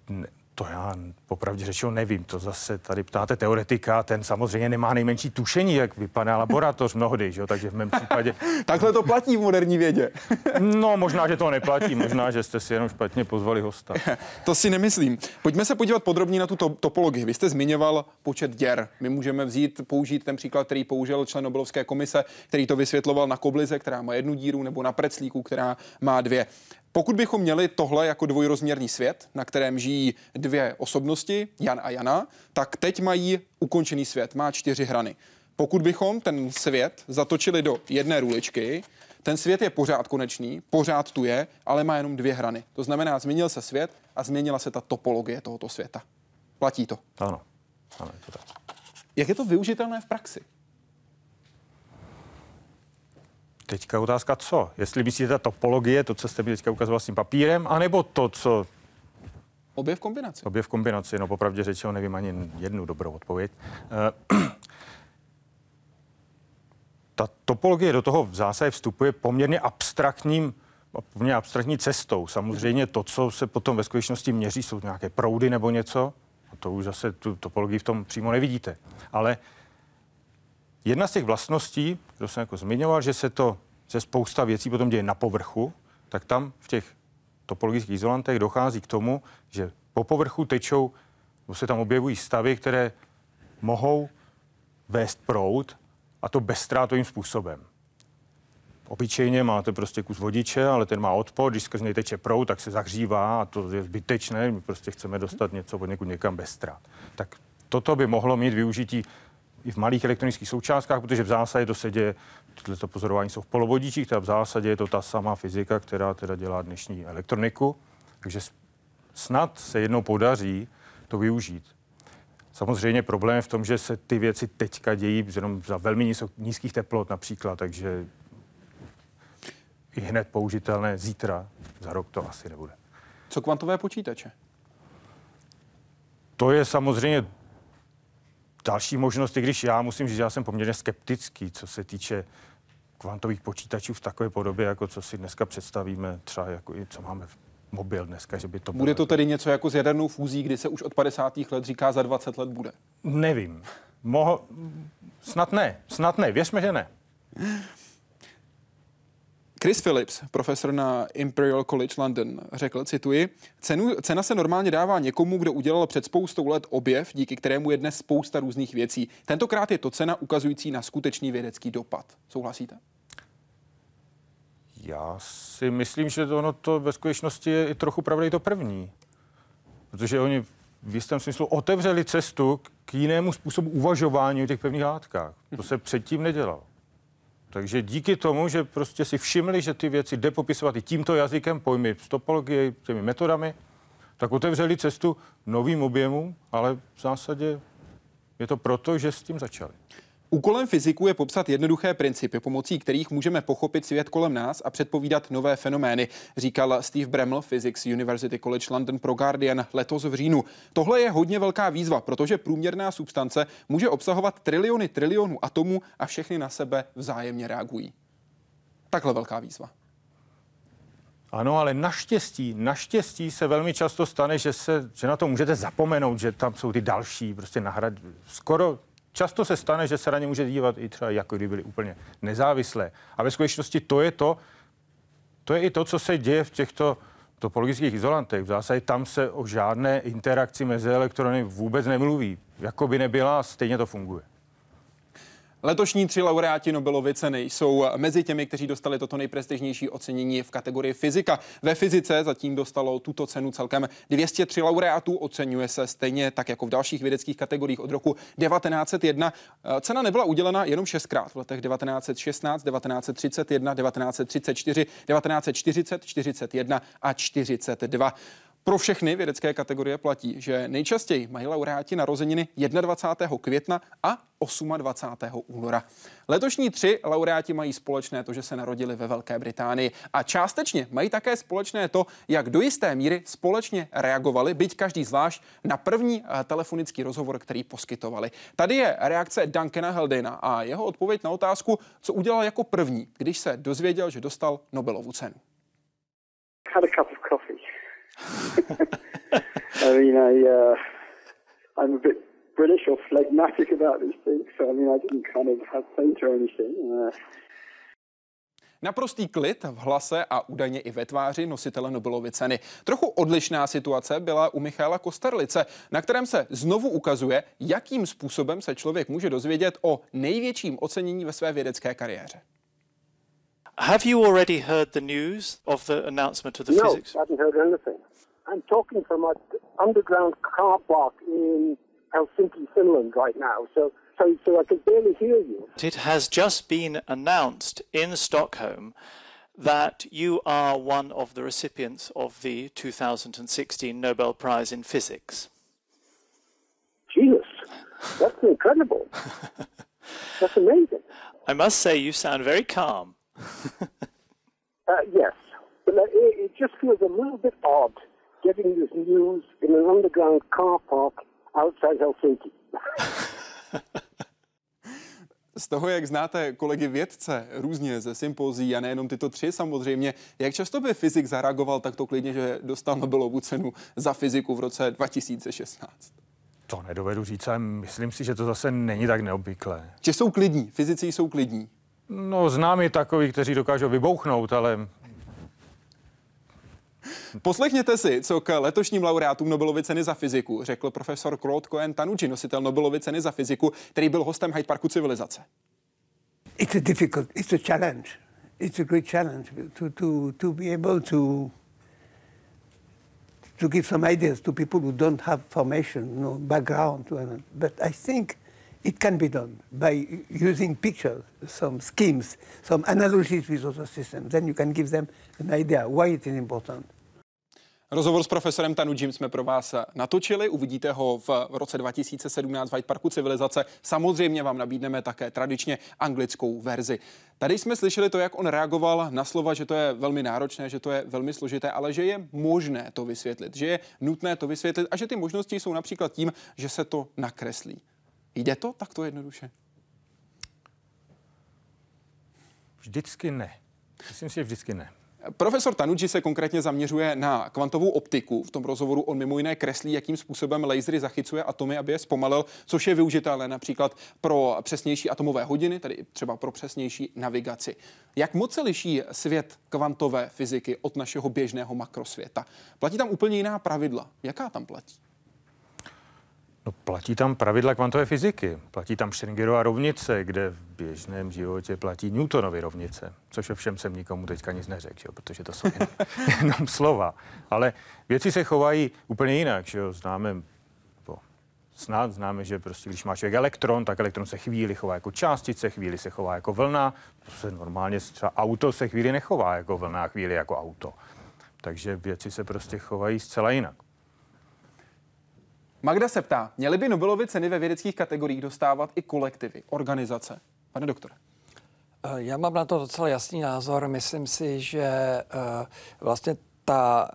Ne, to já popravdě řečeno nevím. To zase tady ptáte teoretika, ten samozřejmě nemá nejmenší tušení, jak vypadá laboratoř mnohdy, že? takže v mém případě... Takhle to platí v moderní vědě. no, možná, že to neplatí, možná, že jste si jenom špatně pozvali hosta. to si nemyslím. Pojďme se podívat podrobně na tu to- topologii. Vy jste zmiňoval počet děr. My můžeme vzít, použít ten příklad, který použil člen Nobelovské komise, který to vysvětloval na koblize, která má jednu díru, nebo na preclíku, která má dvě. Pokud bychom měli tohle jako dvojrozměrný svět, na kterém žijí dvě osobnosti, Jan a Jana, tak teď mají ukončený svět, má čtyři hrany. Pokud bychom ten svět zatočili do jedné ruličky, ten svět je pořád konečný, pořád tu je, ale má jenom dvě hrany. To znamená, změnil se svět a změnila se ta topologie tohoto světa. Platí to. Ano, ano, je to tak. Jak je to využitelné v praxi? Teďka otázka co? Jestli myslíte ta topologie, to, co jste mi teďka ukazoval s tím papírem, anebo to, co... Obě v kombinaci. Obě v kombinaci, no popravdě řečeno nevím ani jednu dobrou odpověď. ta topologie do toho v zásadě vstupuje poměrně abstraktním poměrně abstraktní cestou. Samozřejmě to, co se potom ve skutečnosti měří, jsou nějaké proudy nebo něco. A to už zase tu topologii v tom přímo nevidíte. Ale jedna z těch vlastností, kterou jsem jako zmiňoval, že se to, že spousta věcí potom děje na povrchu, tak tam v těch topologických izolantech dochází k tomu, že po povrchu tečou, nebo se tam objevují stavy, které mohou vést proud a to bezstrátovým způsobem. Obyčejně máte prostě kus vodiče, ale ten má odpor, když skrz něj teče proud, tak se zahřívá a to je zbytečné, my prostě chceme dostat něco od někud někam bez ztrát. Tak toto by mohlo mít využití i v malých elektronických součástkách, protože v zásadě to se děje, tyto pozorování jsou v polovodičích, tak v zásadě je to ta sama fyzika, která teda dělá dnešní elektroniku. Takže snad se jednou podaří to využít. Samozřejmě problém je v tom, že se ty věci teďka dějí jenom za velmi nízkých teplot například, takže i hned použitelné zítra, za rok to asi nebude. Co kvantové počítače? To je samozřejmě další možnost, i když já musím říct, že já jsem poměrně skeptický, co se týče kvantových počítačů v takové podobě, jako co si dneska představíme, třeba jako i co máme v mobil dneska, že by to Bude to tedy něco jako s jadernou fúzí, kdy se už od 50. let říká, za 20 let bude? Nevím. Moho... Snad ne, snad ne, věřme, že ne. Chris Phillips, profesor na Imperial College London, řekl, cituji, cenu, cena se normálně dává někomu, kdo udělal před spoustou let objev, díky kterému je dnes spousta různých věcí. Tentokrát je to cena ukazující na skutečný vědecký dopad. Souhlasíte? Já si myslím, že to, ono to ve skutečnosti je i trochu pravda i to první. Protože oni v jistém smyslu otevřeli cestu k jinému způsobu uvažování o těch pevných látkách. To se předtím nedělalo. Takže díky tomu, že prostě si všimli, že ty věci jde popisovat i tímto jazykem, pojmy z topologie, těmi metodami, tak otevřeli cestu novým objemům, ale v zásadě je to proto, že s tím začali. Úkolem fyziků je popsat jednoduché principy, pomocí kterých můžeme pochopit svět kolem nás a předpovídat nové fenomény, říkal Steve Breml, Physics University College London pro Guardian letos v říjnu. Tohle je hodně velká výzva, protože průměrná substance může obsahovat triliony trilionů atomů a všechny na sebe vzájemně reagují. Takhle velká výzva. Ano, ale naštěstí, naštěstí se velmi často stane, že, se, že na to můžete zapomenout, že tam jsou ty další, prostě nahrad, skoro Často se stane, že se na ně může dívat i třeba jako kdyby byly úplně nezávislé. A ve skutečnosti to je to, to je i to, co se děje v těchto topologických izolantech. V zásadě tam se o žádné interakci mezi elektrony vůbec nemluví. Jakoby nebyla, stejně to funguje. Letošní tři laureáti Nobelovy ceny jsou mezi těmi, kteří dostali toto nejprestižnější ocenění v kategorii fyzika. Ve fyzice zatím dostalo tuto cenu celkem 203 laureátů. Oceňuje se stejně tak jako v dalších vědeckých kategoriích od roku 1901. Cena nebyla udělena jenom šestkrát v letech 1916, 1931, 1934, 1940, 41 a 42. Pro všechny vědecké kategorie platí, že nejčastěji mají laureáti narozeniny 21. května a 28. února. Letošní tři laureáti mají společné to, že se narodili ve Velké Británii a částečně mají také společné to, jak do jisté míry společně reagovali, byť každý zvlášť, na první eh, telefonický rozhovor, který poskytovali. Tady je reakce Duncana Heldena a jeho odpověď na otázku, co udělal jako první, když se dozvěděl, že dostal Nobelovu cenu. Had a cup of coffee. I mean, I, uh, I'm a bit British or phlegmatic about these things, so I mean, I didn't kind of have faint or anything. Uh, Naprostý klid v hlase a údajně i ve tváři nositele Nobelovy ceny. Trochu odlišná situace byla u Michaela Kosterlice, na kterém se znovu ukazuje, jakým způsobem se člověk může dozvědět o největším ocenění ve své vědecké kariéře. Have you already heard the news of the announcement of the no, physics? I haven't heard anything. I'm talking from an underground car park in Helsinki, Finland right now, so, so, so I can barely hear you. It has just been announced in Stockholm that you are one of the recipients of the 2016 Nobel Prize in Physics. Jesus, that's incredible. that's amazing. I must say, you sound very calm. Uh, yes, but uh, it, it just feels a little bit odd getting this news in an underground car park outside Helsinki. Z toho, jak znáte kolegy vědce různě ze sympozí a nejenom tyto tři samozřejmě, jak často by fyzik zareagoval takto klidně, že dostal Nobelovu cenu za fyziku v roce 2016? To nedovedu říct, ale myslím si, že to zase není tak neobvyklé. Že jsou klidní, fyzici jsou klidní. No, znám i takový, kteří dokážou vybouchnout, ale Poslechněte si, co k letošním laureátům Nobelovy ceny za fyziku řekl profesor Claude Cohen Tanucci, nositel Nobelovy ceny za fyziku, který byl hostem Hyde Parku civilizace. It's a difficult, it's a challenge. It's a great challenge to, to, to be able to to give some ideas to people who don't have formation, no background. But I think it can be done by using pictures, some schemes, some analogies with other systems. Then you can give them an idea why it is important. Rozhovor s profesorem Tanudžím jsme pro vás natočili, uvidíte ho v roce 2017 v Hyde Parku civilizace. Samozřejmě vám nabídneme také tradičně anglickou verzi. Tady jsme slyšeli to, jak on reagoval na slova, že to je velmi náročné, že to je velmi složité, ale že je možné to vysvětlit, že je nutné to vysvětlit a že ty možnosti jsou například tím, že se to nakreslí. Jde to takto jednoduše? Vždycky ne. Myslím si, že vždycky ne. Profesor Tanucci se konkrétně zaměřuje na kvantovou optiku. V tom rozhovoru on mimo jiné kreslí, jakým způsobem lasery zachycuje atomy, aby je zpomalil, což je využitelné například pro přesnější atomové hodiny, tedy třeba pro přesnější navigaci. Jak moc se liší svět kvantové fyziky od našeho běžného makrosvěta? Platí tam úplně jiná pravidla. Jaká tam platí? No, platí tam pravidla kvantové fyziky, platí tam Schrödingerova rovnice, kde v běžném životě platí Newtonovy rovnice, což ovšem jsem nikomu teďka nic neřekl, jo, protože to jsou jenom, jenom slova. Ale věci se chovají úplně jinak, že jo, známe snad známe, že prostě když máš elektron, tak elektron se chvíli chová jako částice, chvíli se chová jako vlna. To se normálně třeba auto se chvíli nechová jako vlna, chvíli jako auto. Takže věci se prostě chovají zcela jinak. Magda se ptá, měly by Nobelovy ceny ve vědeckých kategoriích dostávat i kolektivy, organizace? Pane doktore. Eh, já mám na to docela jasný názor. Myslím si, že eh, vlastně ta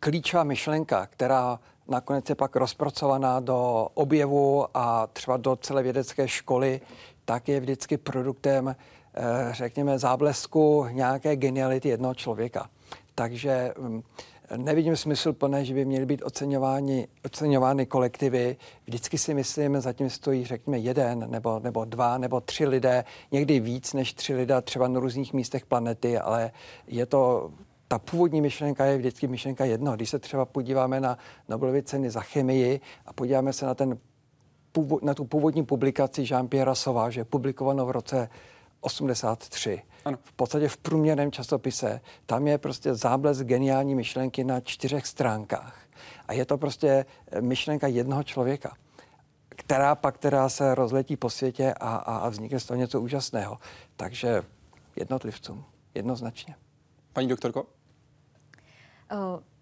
klíčová myšlenka, která nakonec je pak rozpracovaná do objevu a třeba do celé vědecké školy, tak je vždycky produktem, eh, řekněme, záblesku nějaké geniality jednoho člověka. Takže hm, nevidím smysl plné, že by měly být oceňovány, oceňovány kolektivy. Vždycky si myslím, zatím stojí, řekněme, jeden nebo, nebo dva nebo tři lidé, někdy víc než tři lidé třeba na různých místech planety, ale je to ta původní myšlenka je vždycky myšlenka jedno. Když se třeba podíváme na Nobelovy ceny za chemii a podíváme se na, ten, na tu původní publikaci Jean-Pierre Sauvage, publikovanou v roce 83, ano. v podstatě v průměrném časopise. Tam je prostě záblesk geniální myšlenky na čtyřech stránkách. A je to prostě eh, myšlenka jednoho člověka, která pak která se rozletí po světě a, a, a vznikne z toho něco úžasného. Takže jednotlivcům, jednoznačně. Paní doktorko?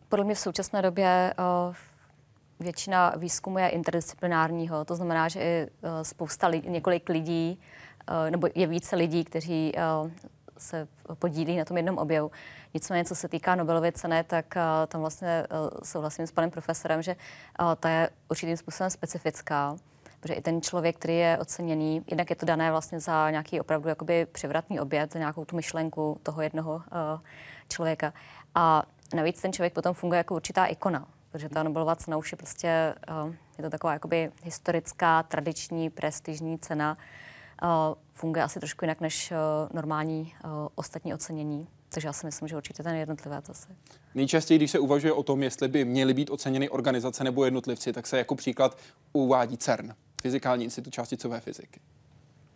Podle mě v současné době většina výzkumu je interdisciplinárního, to znamená, že i spousta lidí, několik lidí Eh, nebo je více lidí, kteří eh, se podílí na tom jednom objevu. Nicméně, co se týká Nobelovy ceny, tak eh, tam vlastně souhlasím s panem profesorem, že ta je určitým způsobem specifická, protože i ten člověk, který je oceněný, jednak je to dané vlastně za nějaký opravdu jakoby převratný oběd, za nějakou tu myšlenku toho jednoho člověka. A navíc ten člověk potom funguje jako určitá ikona, protože ta Nobelová cena už je prostě, je to taková jakoby historická, tradiční, prestižní cena, funguje asi trošku jinak než eh, normální eh, ostatní ocenění. Takže já si myslím, že určitě ten jednotlivé zase. Nejčastěji, když se uvažuje o tom, jestli by měly být oceněny organizace nebo jednotlivci, tak se jako příklad uvádí CERN, Fyzikální institut částicové fyziky.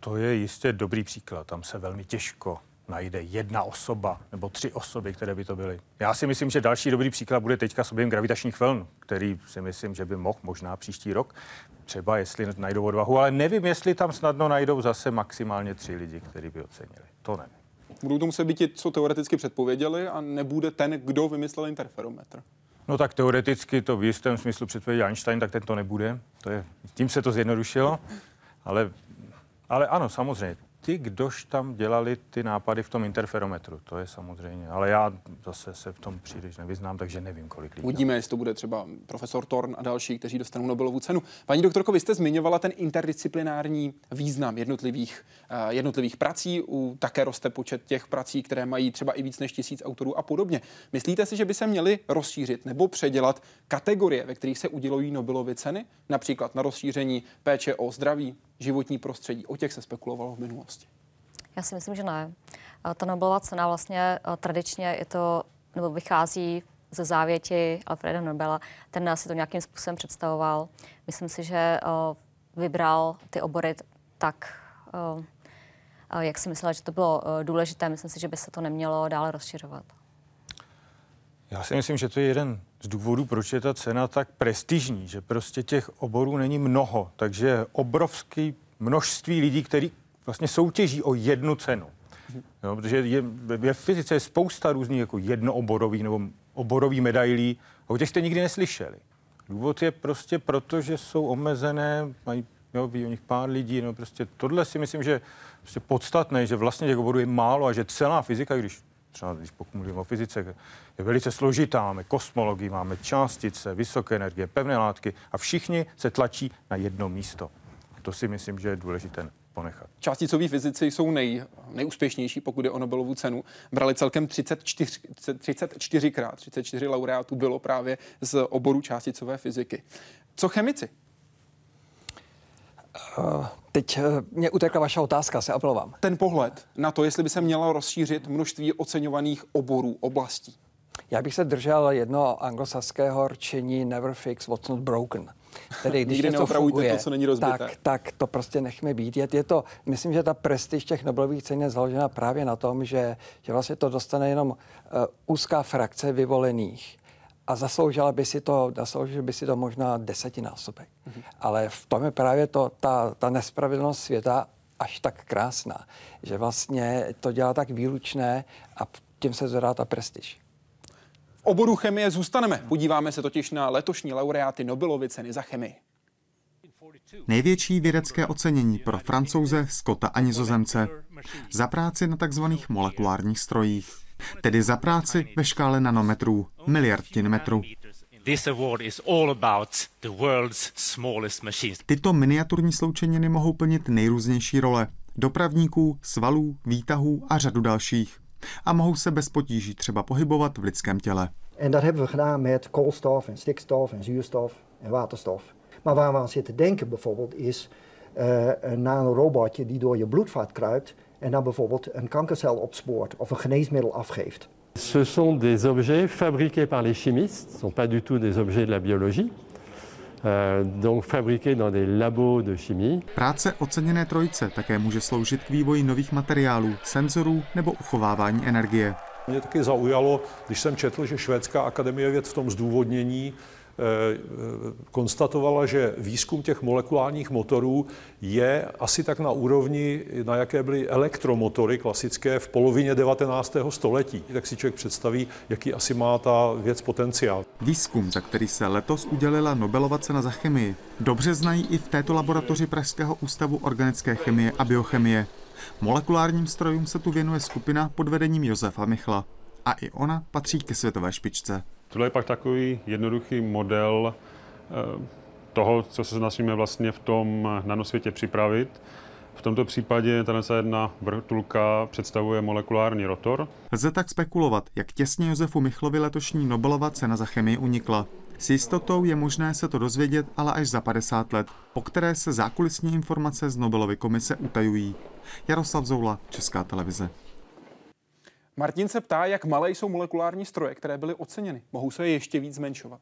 To je jistě dobrý příklad. Tam se velmi těžko najde jedna osoba nebo tři osoby, které by to byly. Já si myslím, že další dobrý příklad bude teďka s objem gravitačních vln, který si myslím, že by mohl možná příští rok, třeba jestli najdou odvahu, ale nevím, jestli tam snadno najdou zase maximálně tři lidi, kteří by ocenili. To nevím. Budou to muset být ti, co teoreticky předpověděli a nebude ten, kdo vymyslel interferometr. No tak teoreticky to v jistém smyslu předpověděl Einstein, tak ten to nebude. To je, tím se to zjednodušilo. Ale, ale ano, samozřejmě ty, kdož tam dělali ty nápady v tom interferometru, to je samozřejmě. Ale já zase se v tom příliš nevyznám, takže nevím, kolik lidí. Uvidíme, jestli to bude třeba profesor Torn a další, kteří dostanou Nobelovu cenu. Paní doktorko, vy jste zmiňovala ten interdisciplinární význam jednotlivých, uh, jednotlivých prací. U, také roste počet těch prací, které mají třeba i víc než tisíc autorů a podobně. Myslíte si, že by se měly rozšířit nebo předělat kategorie, ve kterých se udělují Nobelovy ceny? Například na rozšíření péče o zdraví, životní prostředí. O těch se spekulovalo v minulosti. Já si myslím, že ne. Ta Nobelova cena vlastně tradičně je to, nebo vychází ze závěti Alfreda Nobela. Ten si to nějakým způsobem představoval. Myslím si, že vybral ty obory tak, jak si myslela, že to bylo důležité. Myslím si, že by se to nemělo dále rozšiřovat. Já si myslím, že to je jeden z důvodů, proč je ta cena tak prestižní, že prostě těch oborů není mnoho, takže obrovský množství lidí, který vlastně soutěží o jednu cenu. No, protože je, ve fyzice je spousta různých jako jednooborových nebo oborových medailí, o těch jste nikdy neslyšeli. Důvod je prostě proto, že jsou omezené, mají jo, ví o nich pár lidí, no prostě tohle si myslím, že prostě podstatné, že vlastně těch oborů je málo a že celá fyzika, když třeba když mluvím o fyzice, je velice složitá. Máme kosmologii, máme částice, vysoké energie, pevné látky a všichni se tlačí na jedno místo. A to si myslím, že je důležité ponechat. Částicoví fyzici jsou nej, nejúspěšnější, pokud je o Nobelovu cenu. Brali celkem 34, 34 krát, 34 laureátů bylo právě z oboru částicové fyziky. Co chemici? Teď uh, mě utekla vaše otázka, se apelovat. Ten pohled na to, jestli by se mělo rozšířit množství oceňovaných oborů, oblastí. Já bych se držel jedno anglosaského rčení never fix what's not broken. Tedy když Nikdy něco funguje, to, co není rozbité. Tak, tak to prostě nechme být. Je, je to, myslím, že ta prestiž těch Nobelových cen je založena právě na tom, že, že vlastně to dostane jenom uh, úzká frakce vyvolených a zasloužila by si to, zasloužil by si to možná desetinásobek. Mm-hmm. Ale v tom je právě to, ta, ta nespravedlnost světa až tak krásná, že vlastně to dělá tak výlučné a tím se zvedá ta prestiž. V oboru chemie zůstaneme. Podíváme se totiž na letošní laureáty Nobelovy ceny za chemii. Největší vědecké ocenění pro francouze, Skota a nizozemce za práci na takzvaných molekulárních strojích, tedy za práci ve škále nanometrů, miliardtin metru. Tyto miniaturní sloučeniny mohou plnit nejrůznější role. Dopravníků, svalů, výtahů a řadu dalších. A mohou se bez potíží třeba pohybovat v lidském těle. En dat hebben we gedaan met koolstof en stikstof en zuurstof en waterstof. Maar waar we aan zitten denken bijvoorbeeld is uh, een nanorobotje die door je bloedvat kruipt en dan bijvoorbeeld een kankercel opspoort of een geneesmiddel afgeeft. Ce sont des objets fabriqués par les chimistes, ce ne sont pas du tout des objets de la biologie. Euh, donc fabriqués dans des labos de chimie. Práce oceněné trojice také může sloužit k vývoji nových materiálů, senzorů nebo uchovávání energie. Mě taky zaujalo, když jsem četl, že Švédská akademie věd v tom zdůvodnění konstatovala, že výzkum těch molekulárních motorů je asi tak na úrovni, na jaké byly elektromotory klasické v polovině 19. století. Tak si člověk představí, jaký asi má ta věc potenciál. Výzkum, za který se letos udělila Nobelova cena za chemii, dobře znají i v této laboratoři Pražského ústavu organické chemie a biochemie. Molekulárním strojům se tu věnuje skupina pod vedením Josefa Michla. A i ona patří ke světové špičce. Tohle je pak takový jednoduchý model eh, toho, co se snažíme vlastně v tom nanosvětě připravit. V tomto případě ta jedna vrtulka představuje molekulární rotor. Lze tak spekulovat, jak těsně Josefu Michlovi letošní Nobelova cena za chemii unikla. S jistotou je možné se to dozvědět ale až za 50 let, po které se zákulisní informace z Nobelovy komise utajují. Jaroslav Zoula, Česká televize. Martin se ptá, jak malé jsou molekulární stroje, které byly oceněny. Mohou se je ještě víc zmenšovat?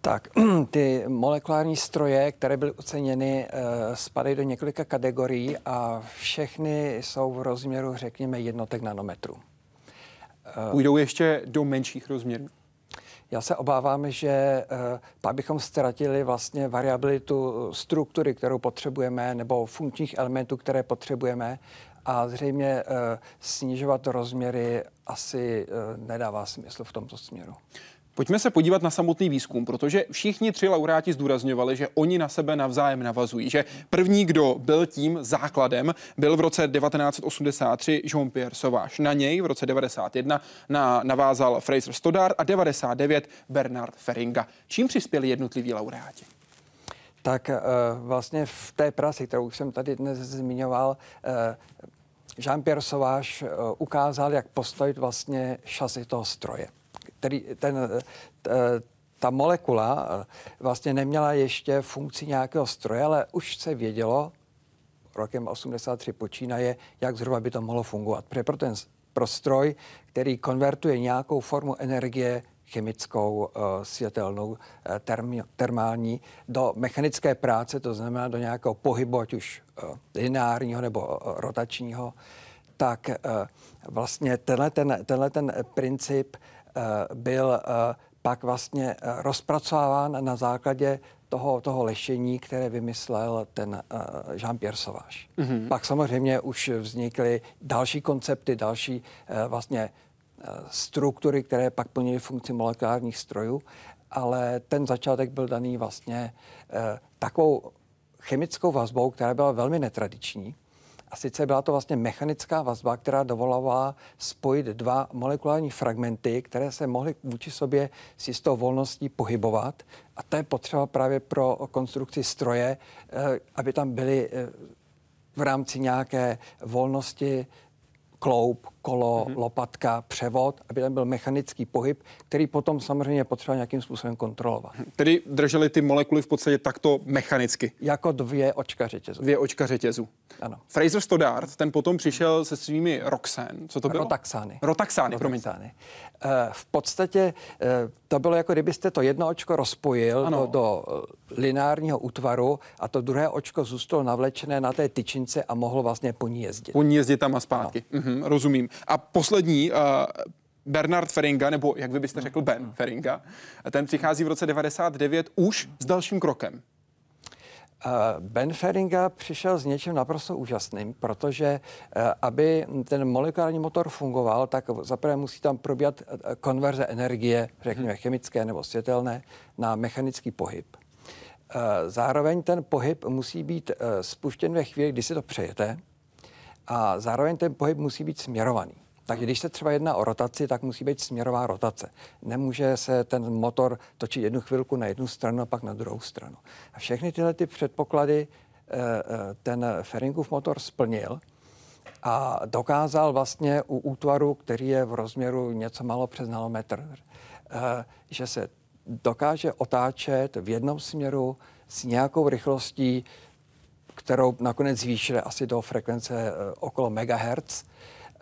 Tak, ty molekulární stroje, které byly oceněny, eh, spadají do několika kategorií a všechny jsou v rozměru, řekněme, jednotek nanometru. Eh, Půjdou ještě do menších rozměrů? Já se obávám, že uh, pak bychom ztratili vlastně variabilitu struktury, kterou potřebujeme, nebo funkčních elementů, které potřebujeme a zřejmě uh, snižovat rozměry asi uh, nedává smysl v tomto směru. Pojďme se podívat na samotný výzkum, protože všichni tři laureáti zdůrazňovali, že oni na sebe navzájem navazují, že první, kdo byl tím základem, byl v roce 1983 Jean-Pierre Sauvage. Na něj v roce 91 na, navázal Fraser Stoddard a 99 Bernard Feringa. Čím přispěli jednotliví laureáti? Tak uh, vlastně v té práci, kterou jsem tady dnes zmiňoval, Jean-Pierre Sauvage uh, ukázal, jak postavit vlastně šasy toho stroje který ten, ta molekula eh, vlastně neměla ještě funkci nějakého stroje, ale už se vědělo, rokem 83 počínaje, jak zhruba by to mohlo fungovat. Protože pro ten pro stroj, který konvertuje nějakou formu energie chemickou, uh, světelnou, uh, termi, termální, do mechanické práce, to znamená do nějakého pohybu, ať už uh, lineárního nebo uh, rotačního, tak uh, vlastně tenhle ten, tenhle ten princip Eh, byl eh, pak vlastně eh, rozpracován na základě toho, toho lešení, které vymyslel ten Jean-Pierre Sauvage. Mm-hmm. Pak samozřejmě už vznikly další koncepty, další vlastně struktury, které pak plnily funkci molekulárních strojů, ale ten začátek byl daný vlastně takovou chemickou vazbou, která byla velmi netradiční a sice byla to vlastně mechanická vazba, která dovolovala spojit dva molekulární fragmenty, které se mohly vůči sobě s jistou volností pohybovat. A to je potřeba právě pro konstrukci stroje, eh, aby tam byly eh, v rámci nějaké volnosti kloub, kolo, mm-hmm. lopatka, převod, aby tam byl mechanický pohyb, který potom samozřejmě potřeba nějakým způsobem kontrolovat. Tedy drželi ty molekuly v podstatě takto mechanicky? Jako dvě očka řetězu. Dvě očka řetězu. Ano. Fraser Stoddart, ten potom přišel se svými Roxen. Co to bylo? Rotaxány. Rotaxány, Rotaxány. Uh, v podstatě uh, to bylo jako kdybyste to jedno očko rozpojil do, do uh, lineárního útvaru a to druhé očko zůstalo navlečené na té tyčince a mohlo vlastně po ní jezdit. Po ní jezdit tam a zpátky. No. Mhm, rozumím. A poslední, uh, Bernard Feringa, nebo jak vy byste řekl Ben Feringa, ten přichází v roce 99 už s dalším krokem. Ben Feringa přišel s něčím naprosto úžasným, protože aby ten molekulární motor fungoval, tak zaprvé musí tam probíhat konverze energie, řekněme chemické nebo světelné, na mechanický pohyb. Zároveň ten pohyb musí být spuštěn ve chvíli, kdy si to přejete a zároveň ten pohyb musí být směrovaný. Takže když se třeba jedná o rotaci, tak musí být směrová rotace. Nemůže se ten motor točit jednu chvilku na jednu stranu a pak na druhou stranu. A všechny tyhle ty předpoklady eh, eh, ten Feringův motor splnil a dokázal vlastně u útvaru, který je v rozměru něco málo přes nanometr, eh, že se dokáže otáčet v jednom směru s nějakou rychlostí, kterou nakonec zvýšili asi do frekvence okolo megahertz,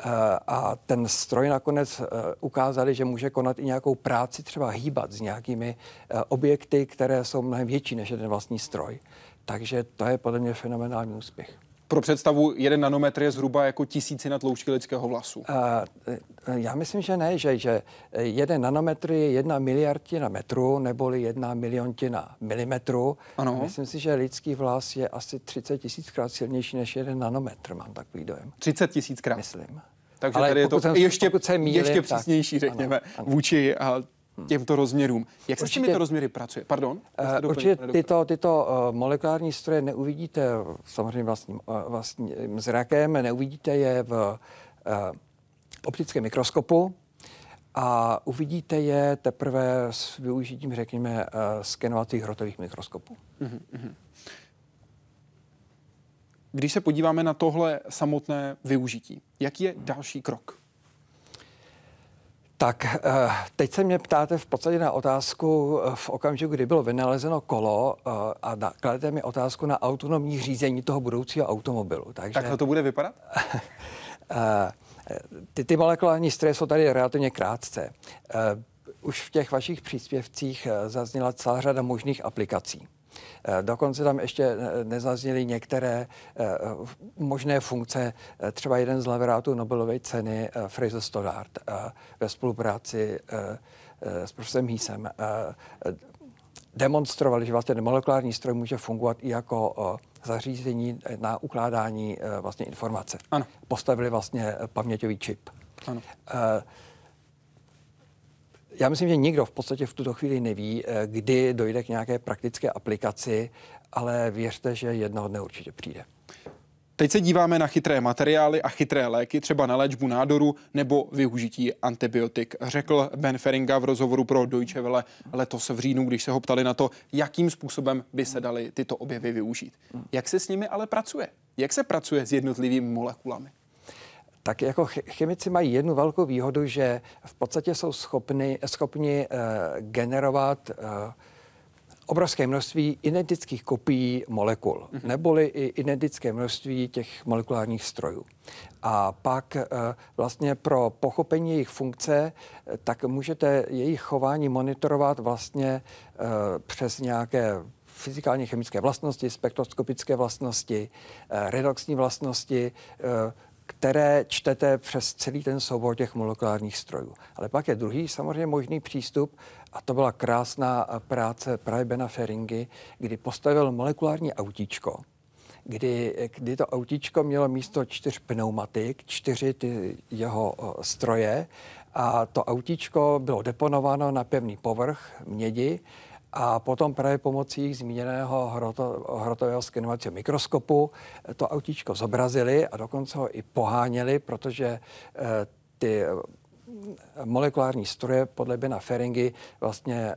Eh, a ten stroj nakonec eh, ukázali, že může konat i nějakou práci, třeba hýbat s nějakými eh, objekty, které jsou mnohem větší než jeden vlastní stroj. Takže to je podle mě fenomenální úspěch. Pro představu, jeden nanometr je zhruba jako tisícina tloušťky lidského vlasu. Uh, já myslím, že ne, že, že jeden nanometr je jedna miliardina metru, neboli jedna miliontina milimetru. Ano. Myslím si, že lidský vlas je asi 30 tisíckrát silnější než jeden nanometr, mám takový dojem. 30 tisíckrát? Myslím. Takže Ale tady je to jsem, ještě, mýlim, ještě přísnější, tak, řekněme, ano, ano. vůči a těmto rozměrům. Jak se určitě, s těmito rozměry pracuje? Pardon? Uh, určitě tyto, tyto uh, molekulární stroje neuvidíte samozřejmě vlastním, uh, vlastním zrakem, neuvidíte je v uh, optickém mikroskopu, a uvidíte je teprve s využitím, řekněme, uh, skenovacích hrotových mikroskopů. Uh-huh. Když se podíváme na tohle samotné využití, jaký je další krok? Tak eh, teď se mě ptáte v podstatě na otázku eh, v okamžiku, kdy bylo vynalezeno kolo eh, a kladete mi otázku na autonomní řízení toho budoucího automobilu. Takže, tak to bude vypadat? ty, ty molekulární stroje jsou tady relativně krátce. Už v těch vašich příspěvcích zazněla celá řada možných aplikací. Eh, dokonce tam ještě nezazněly některé eh, možné funkce. Eh, třeba jeden z laureátů Nobelovy ceny, Fraser Stoddart, ve spolupráci s profesorem Hísem, demonstrovali, že vlastně molekulární stroj může fungovat i jako zařízení na ukládání vlastně informace. Ano. Postavili vlastně paměťový čip. Ano. Já myslím, že nikdo v podstatě v tuto chvíli neví, eh, kdy dojde k nějaké praktické aplikaci, ale věřte, že jednoho dne určitě přijde. Teď se díváme na chytré materiály a chytré léky, třeba na léčbu nádoru nebo využití antibiotik, řekl Ben Feringa v rozhovoru pro Deutsche Welle letos v říjnu, když se ho ptali na to, jakým způsobem by se daly tyto objevy využít. Jak se s nimi ale pracuje? Jak se pracuje s jednotlivými molekulami? Tak jako chemici mají jednu velkou výhodu, že v podstatě jsou schopni, schopni uh, generovat uh, obrovské množství identických kopií molekul, mm-hmm. neboli i identické množství těch molekulárních strojů. A pak uh, vlastně pro pochopení jejich funkce, tak můžete jejich chování monitorovat vlastně přes nějaké fyzikálně chemické vlastnosti, spektroskopické vlastnosti, redoxní vlastnosti, které čtete přes celý ten soubor těch molekulárních strojů. Ale pak je druhý samozřejmě možný přístup, a to byla krásná práce právě Bena Feringy, kdy postavil molekulární autíčko, kdy, kdy to autíčko mělo místo čtyř pneumatik, čtyři ty jeho stroje a to autíčko bylo deponováno na pevný povrch mědi a potom právě pomocí zmíněného hroto, hrotového skenovacího mikroskopu to autíčko zobrazili a dokonce ho i poháněli, protože e, ty molekulární stroje podle Bena Feringy vlastně e,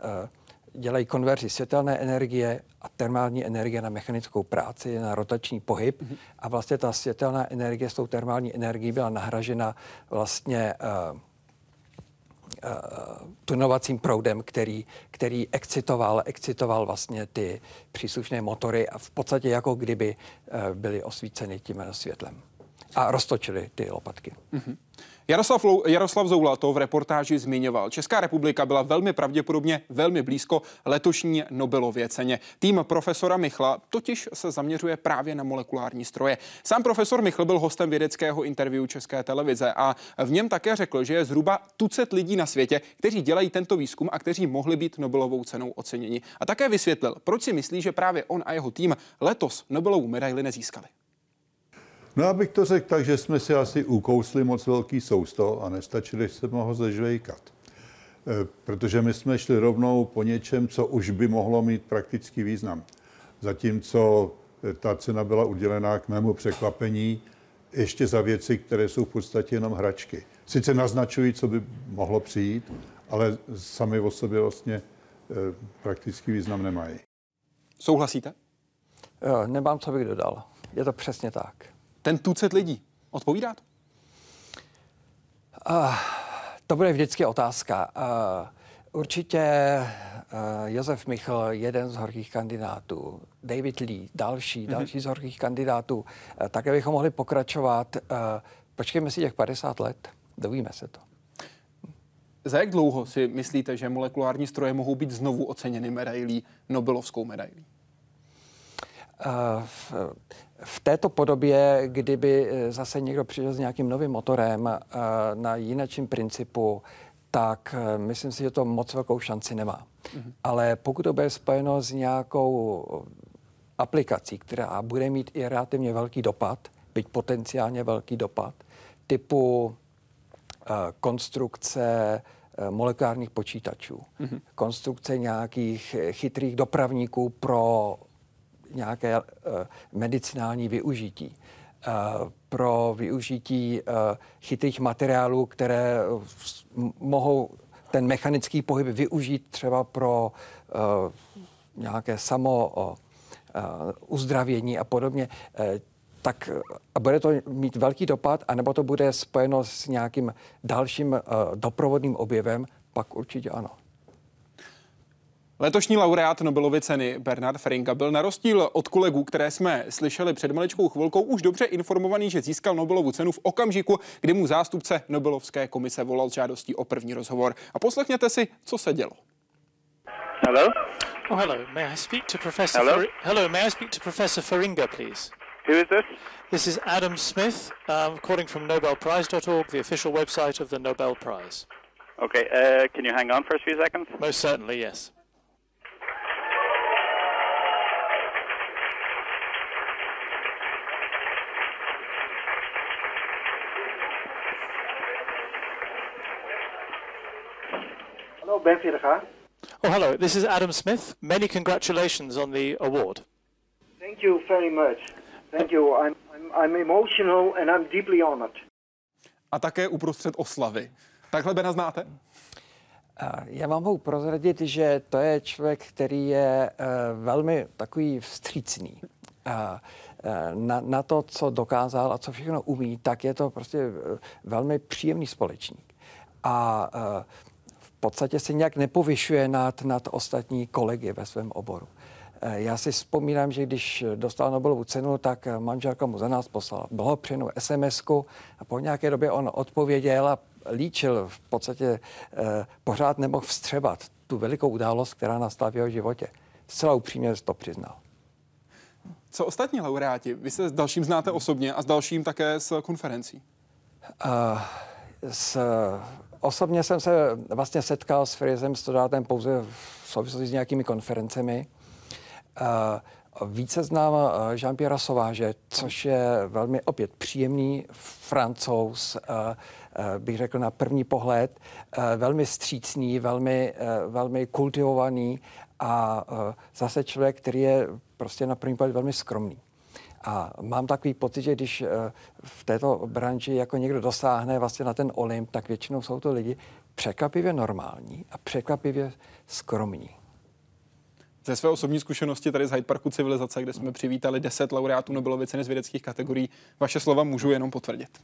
dělají konverzi světelné energie a termální energie na mechanickou práci, na rotační pohyb. Mm-hmm. A vlastně ta světelná energie s tou termální energií byla nahražena vlastně e, uh, tunovacím proudem, který, který excitoval, excitoval vlastně ty příslušné motory a v podstatě jako kdyby uh, byly osvíceny tím světlem a roztočili ty lopatky. Mm-hmm. Jaroslav, Jaroslav Zoula to v reportáži zmiňoval. Česká republika byla velmi pravděpodobně velmi blízko letošní Nobelově ceně. Tým profesora Michla totiž se zaměřuje právě na molekulární stroje. Sám profesor Michl byl hostem vědeckého interview České televize a v něm také řekl, že je zhruba tucet lidí na světě, kteří dělají tento výzkum a kteří mohli být Nobelovou cenou oceněni. A také vysvětlil, proč si myslí, že právě on a jeho tým letos Nobelovu medaili nezískali. No abych to řekl tak, že jsme si asi ukousli moc velký sousto a nestačili se ho zežvejkat. E, protože my jsme šli rovnou po něčem, co už by mohlo mít praktický význam. Zatímco e, ta cena byla udělená k mému překvapení ještě za věci, které jsou v podstatě jenom hračky. Sice naznačují, co by mohlo přijít, ale sami o sobě vlastně e, praktický význam nemají. Souhlasíte? Jo, nemám, co bych dodal. Je to přesně tak ten tucet lidí? Odpovídá to? Uh, to bude vždycky otázka. Uh, určitě uh, Josef Michl, jeden z horkých kandidátů, David Lee, další, mm-hmm. další z horkých kandidátů. Uh, také bychom mohli pokračovat. Uh, počkejme si těch 50 let, dovíme se to. Za jak dlouho si myslíte, že molekulární stroje mohou být znovu oceněny medailí, Nobelovskou medailí? V této podobě, kdyby eh, zase někdo přišel s nějakým novým motorem eh, na jinečím principu, tak eh, myslím si, že to moc velkou šanci nemá. Mm-hmm. Ale pokud to bude spojeno s nějakou aplikací, která bude mít i relativně velký dopad, byť potenciálně velký dopad, typu konstrukce molekulárních počítačů, mm-hmm. konstrukce nějakých chytrých dopravníků pro nějaké uh, medicinální využití uh, pro využití uh, chytrých materiálů, které mohou ten mechanický pohyb využít třeba pro nějaké samo uzdravění a podobně, tak a bude to mít velký dopad, anebo to bude spojeno s nějakým dalším doprovodným objevem, pak určitě ano. Letošní laureát Nobelovy ceny Bernard Feringa byl na rozdíl od kolegů, které jsme slyšeli před maličkou chvilkou, už dobře informovaný, že získal Nobelovu cenu v okamžiku, kdy mu zástupce Nobelovské komise volal s žádostí o první rozhovor. A poslechněte si, co se dělo. Hello? Oh, hello. May I speak to Professor Hello? Fer- hello, may I speak to Professor Feringa, please? Who is this? This is Adam Smith, um, calling from NobelPrize.org, the official website of the Nobel Prize. Okay, uh, can you hang on for a few seconds? Most certainly, yes. Ben Vierga. Oh, hello. This is Adam Smith. Many congratulations on the award. Thank you very much. Thank you. I'm, I'm, I'm emotional and I'm deeply honored. A také uprostřed oslavy. Takhle Bena znáte? Já vám mohu prozradit, že to je člověk, který je uh, velmi takový vstřícný. Uh, na, na to, co dokázal a co všechno umí, tak je to prostě velmi příjemný společník. A podstatě se nějak nepovyšuje nad, nad ostatní kolegy ve svém oboru. Já si vzpomínám, že když dostal Nobelovu cenu, tak manželka mu za nás poslala blahopřejnou sms a po nějaké době on odpověděl a líčil, v podstatě eh, pořád nemohl vstřebat tu velikou událost, která nastala v jeho životě. Zcela upřímně to přiznal. Co ostatní laureáti? Vy se s dalším znáte osobně a s dalším také z konferencí. Uh, s, osobně jsem se vlastně setkal s Frizem Stodátem pouze v souvislosti s nějakými konferencemi. Uh, více znám Jean-Pierre Sauvage, což je velmi opět příjemný francouz, uh, bych řekl na první pohled, velmi střícný, velmi, velmi kultivovaný a zase člověk, který je prostě na první pohled velmi skromný. A mám takový pocit, že když v této branži jako někdo dosáhne vlastně na ten Olymp, tak většinou jsou to lidi překvapivě normální a překvapivě skromní. Ze své osobní zkušenosti tady z Hyde Parku civilizace, kde jsme přivítali 10 laureátů Nobelovy ceny z vědeckých kategorií, vaše slova můžu jenom potvrdit.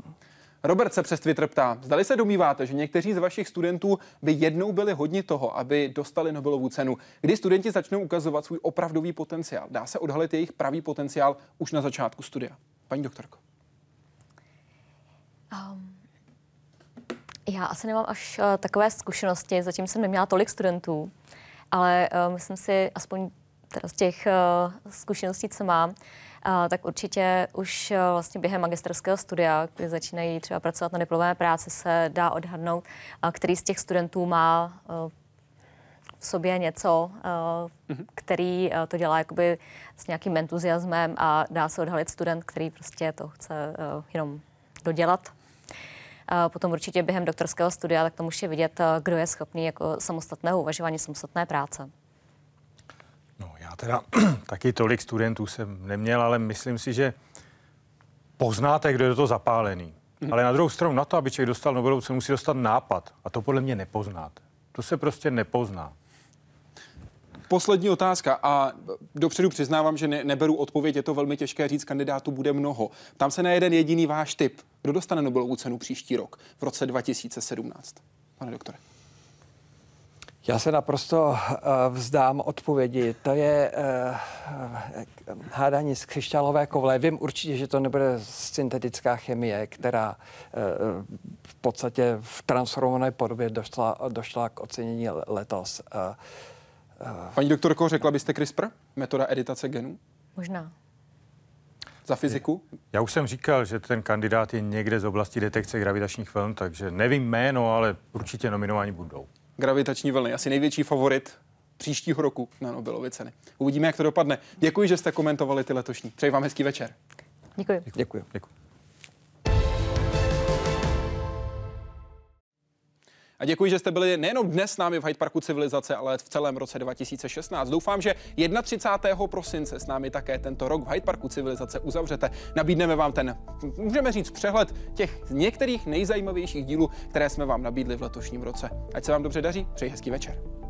Robert se přes Twitter ptá, zdali se domýváte, že někteří z vašich studentů by jednou byli hodni toho, aby dostali Nobelovu cenu. Kdy studenti začnou ukazovat svůj opravdový potenciál? Dá se odhalit jejich pravý potenciál už na začátku studia? Paní doktorko. Um, já asi nemám až uh, takové zkušenosti, zatím jsem neměla tolik studentů, ale uh, myslím si, aspoň teda z těch uh, zkušeností, co mám, tak určitě už uh, vlastně během magisterského studia, kdy začínají třeba pracovat na diplomové práci, se dá odhadnout, který z těch studentů má uh, v sobě něco, uh, který uh, to dělá jakoby s nějakým entuziasmem a dá se odhalit student, který prostě to chce jenom dodělat. Potom určitě během doktorského studia, tak to může vidět, kdo je schopný jako samostatného uvažování, samostatné práce. No, já teda taky tolik studentů jsem neměl, ale myslím si, že poznáte, kdo je do toho zapálený. Mm. Ale na druhou stranu, na to, aby člověk dostal Nobelovu cenu, musí dostat nápad. A to podle mě nepoznáte. To se prostě nepozná. Poslední otázka a dopředu přiznávám, že ne, neberu odpověď, je to velmi těžké říct, kandidátů bude mnoho. Tam se na jeden jediný váš typ. Kdo dostane Nobelovu cenu příští rok, v roce 2017? Pane doktore. Já se naprosto uh, vzdám odpovědi. To je uh, hádání z křišťálové koule. Vím určitě, že to nebude syntetická chemie, která uh, v podstatě v transformované podobě došla, došla k ocenění letos. Paní doktorko, řekla byste CRISPR, metoda editace genů? Možná. Za fyziku? Já už jsem říkal, že ten kandidát je někde z oblasti detekce gravitačních vln, takže nevím jméno, ale určitě nominováni budou. Gravitační vlny, asi největší favorit příštího roku na Nobelovy ceny. Uvidíme, jak to dopadne. Děkuji, že jste komentovali ty letošní. Přeji vám hezký večer. Děkuji. Děkuji. Děkuji. A děkuji, že jste byli nejenom dnes s námi v Hyde Parku civilizace, ale v celém roce 2016. Doufám, že 31. prosince s námi také tento rok v Hyde Parku civilizace uzavřete. Nabídneme vám ten, můžeme říct, přehled těch některých nejzajímavějších dílů, které jsme vám nabídli v letošním roce. Ať se vám dobře daří, přeji hezký večer.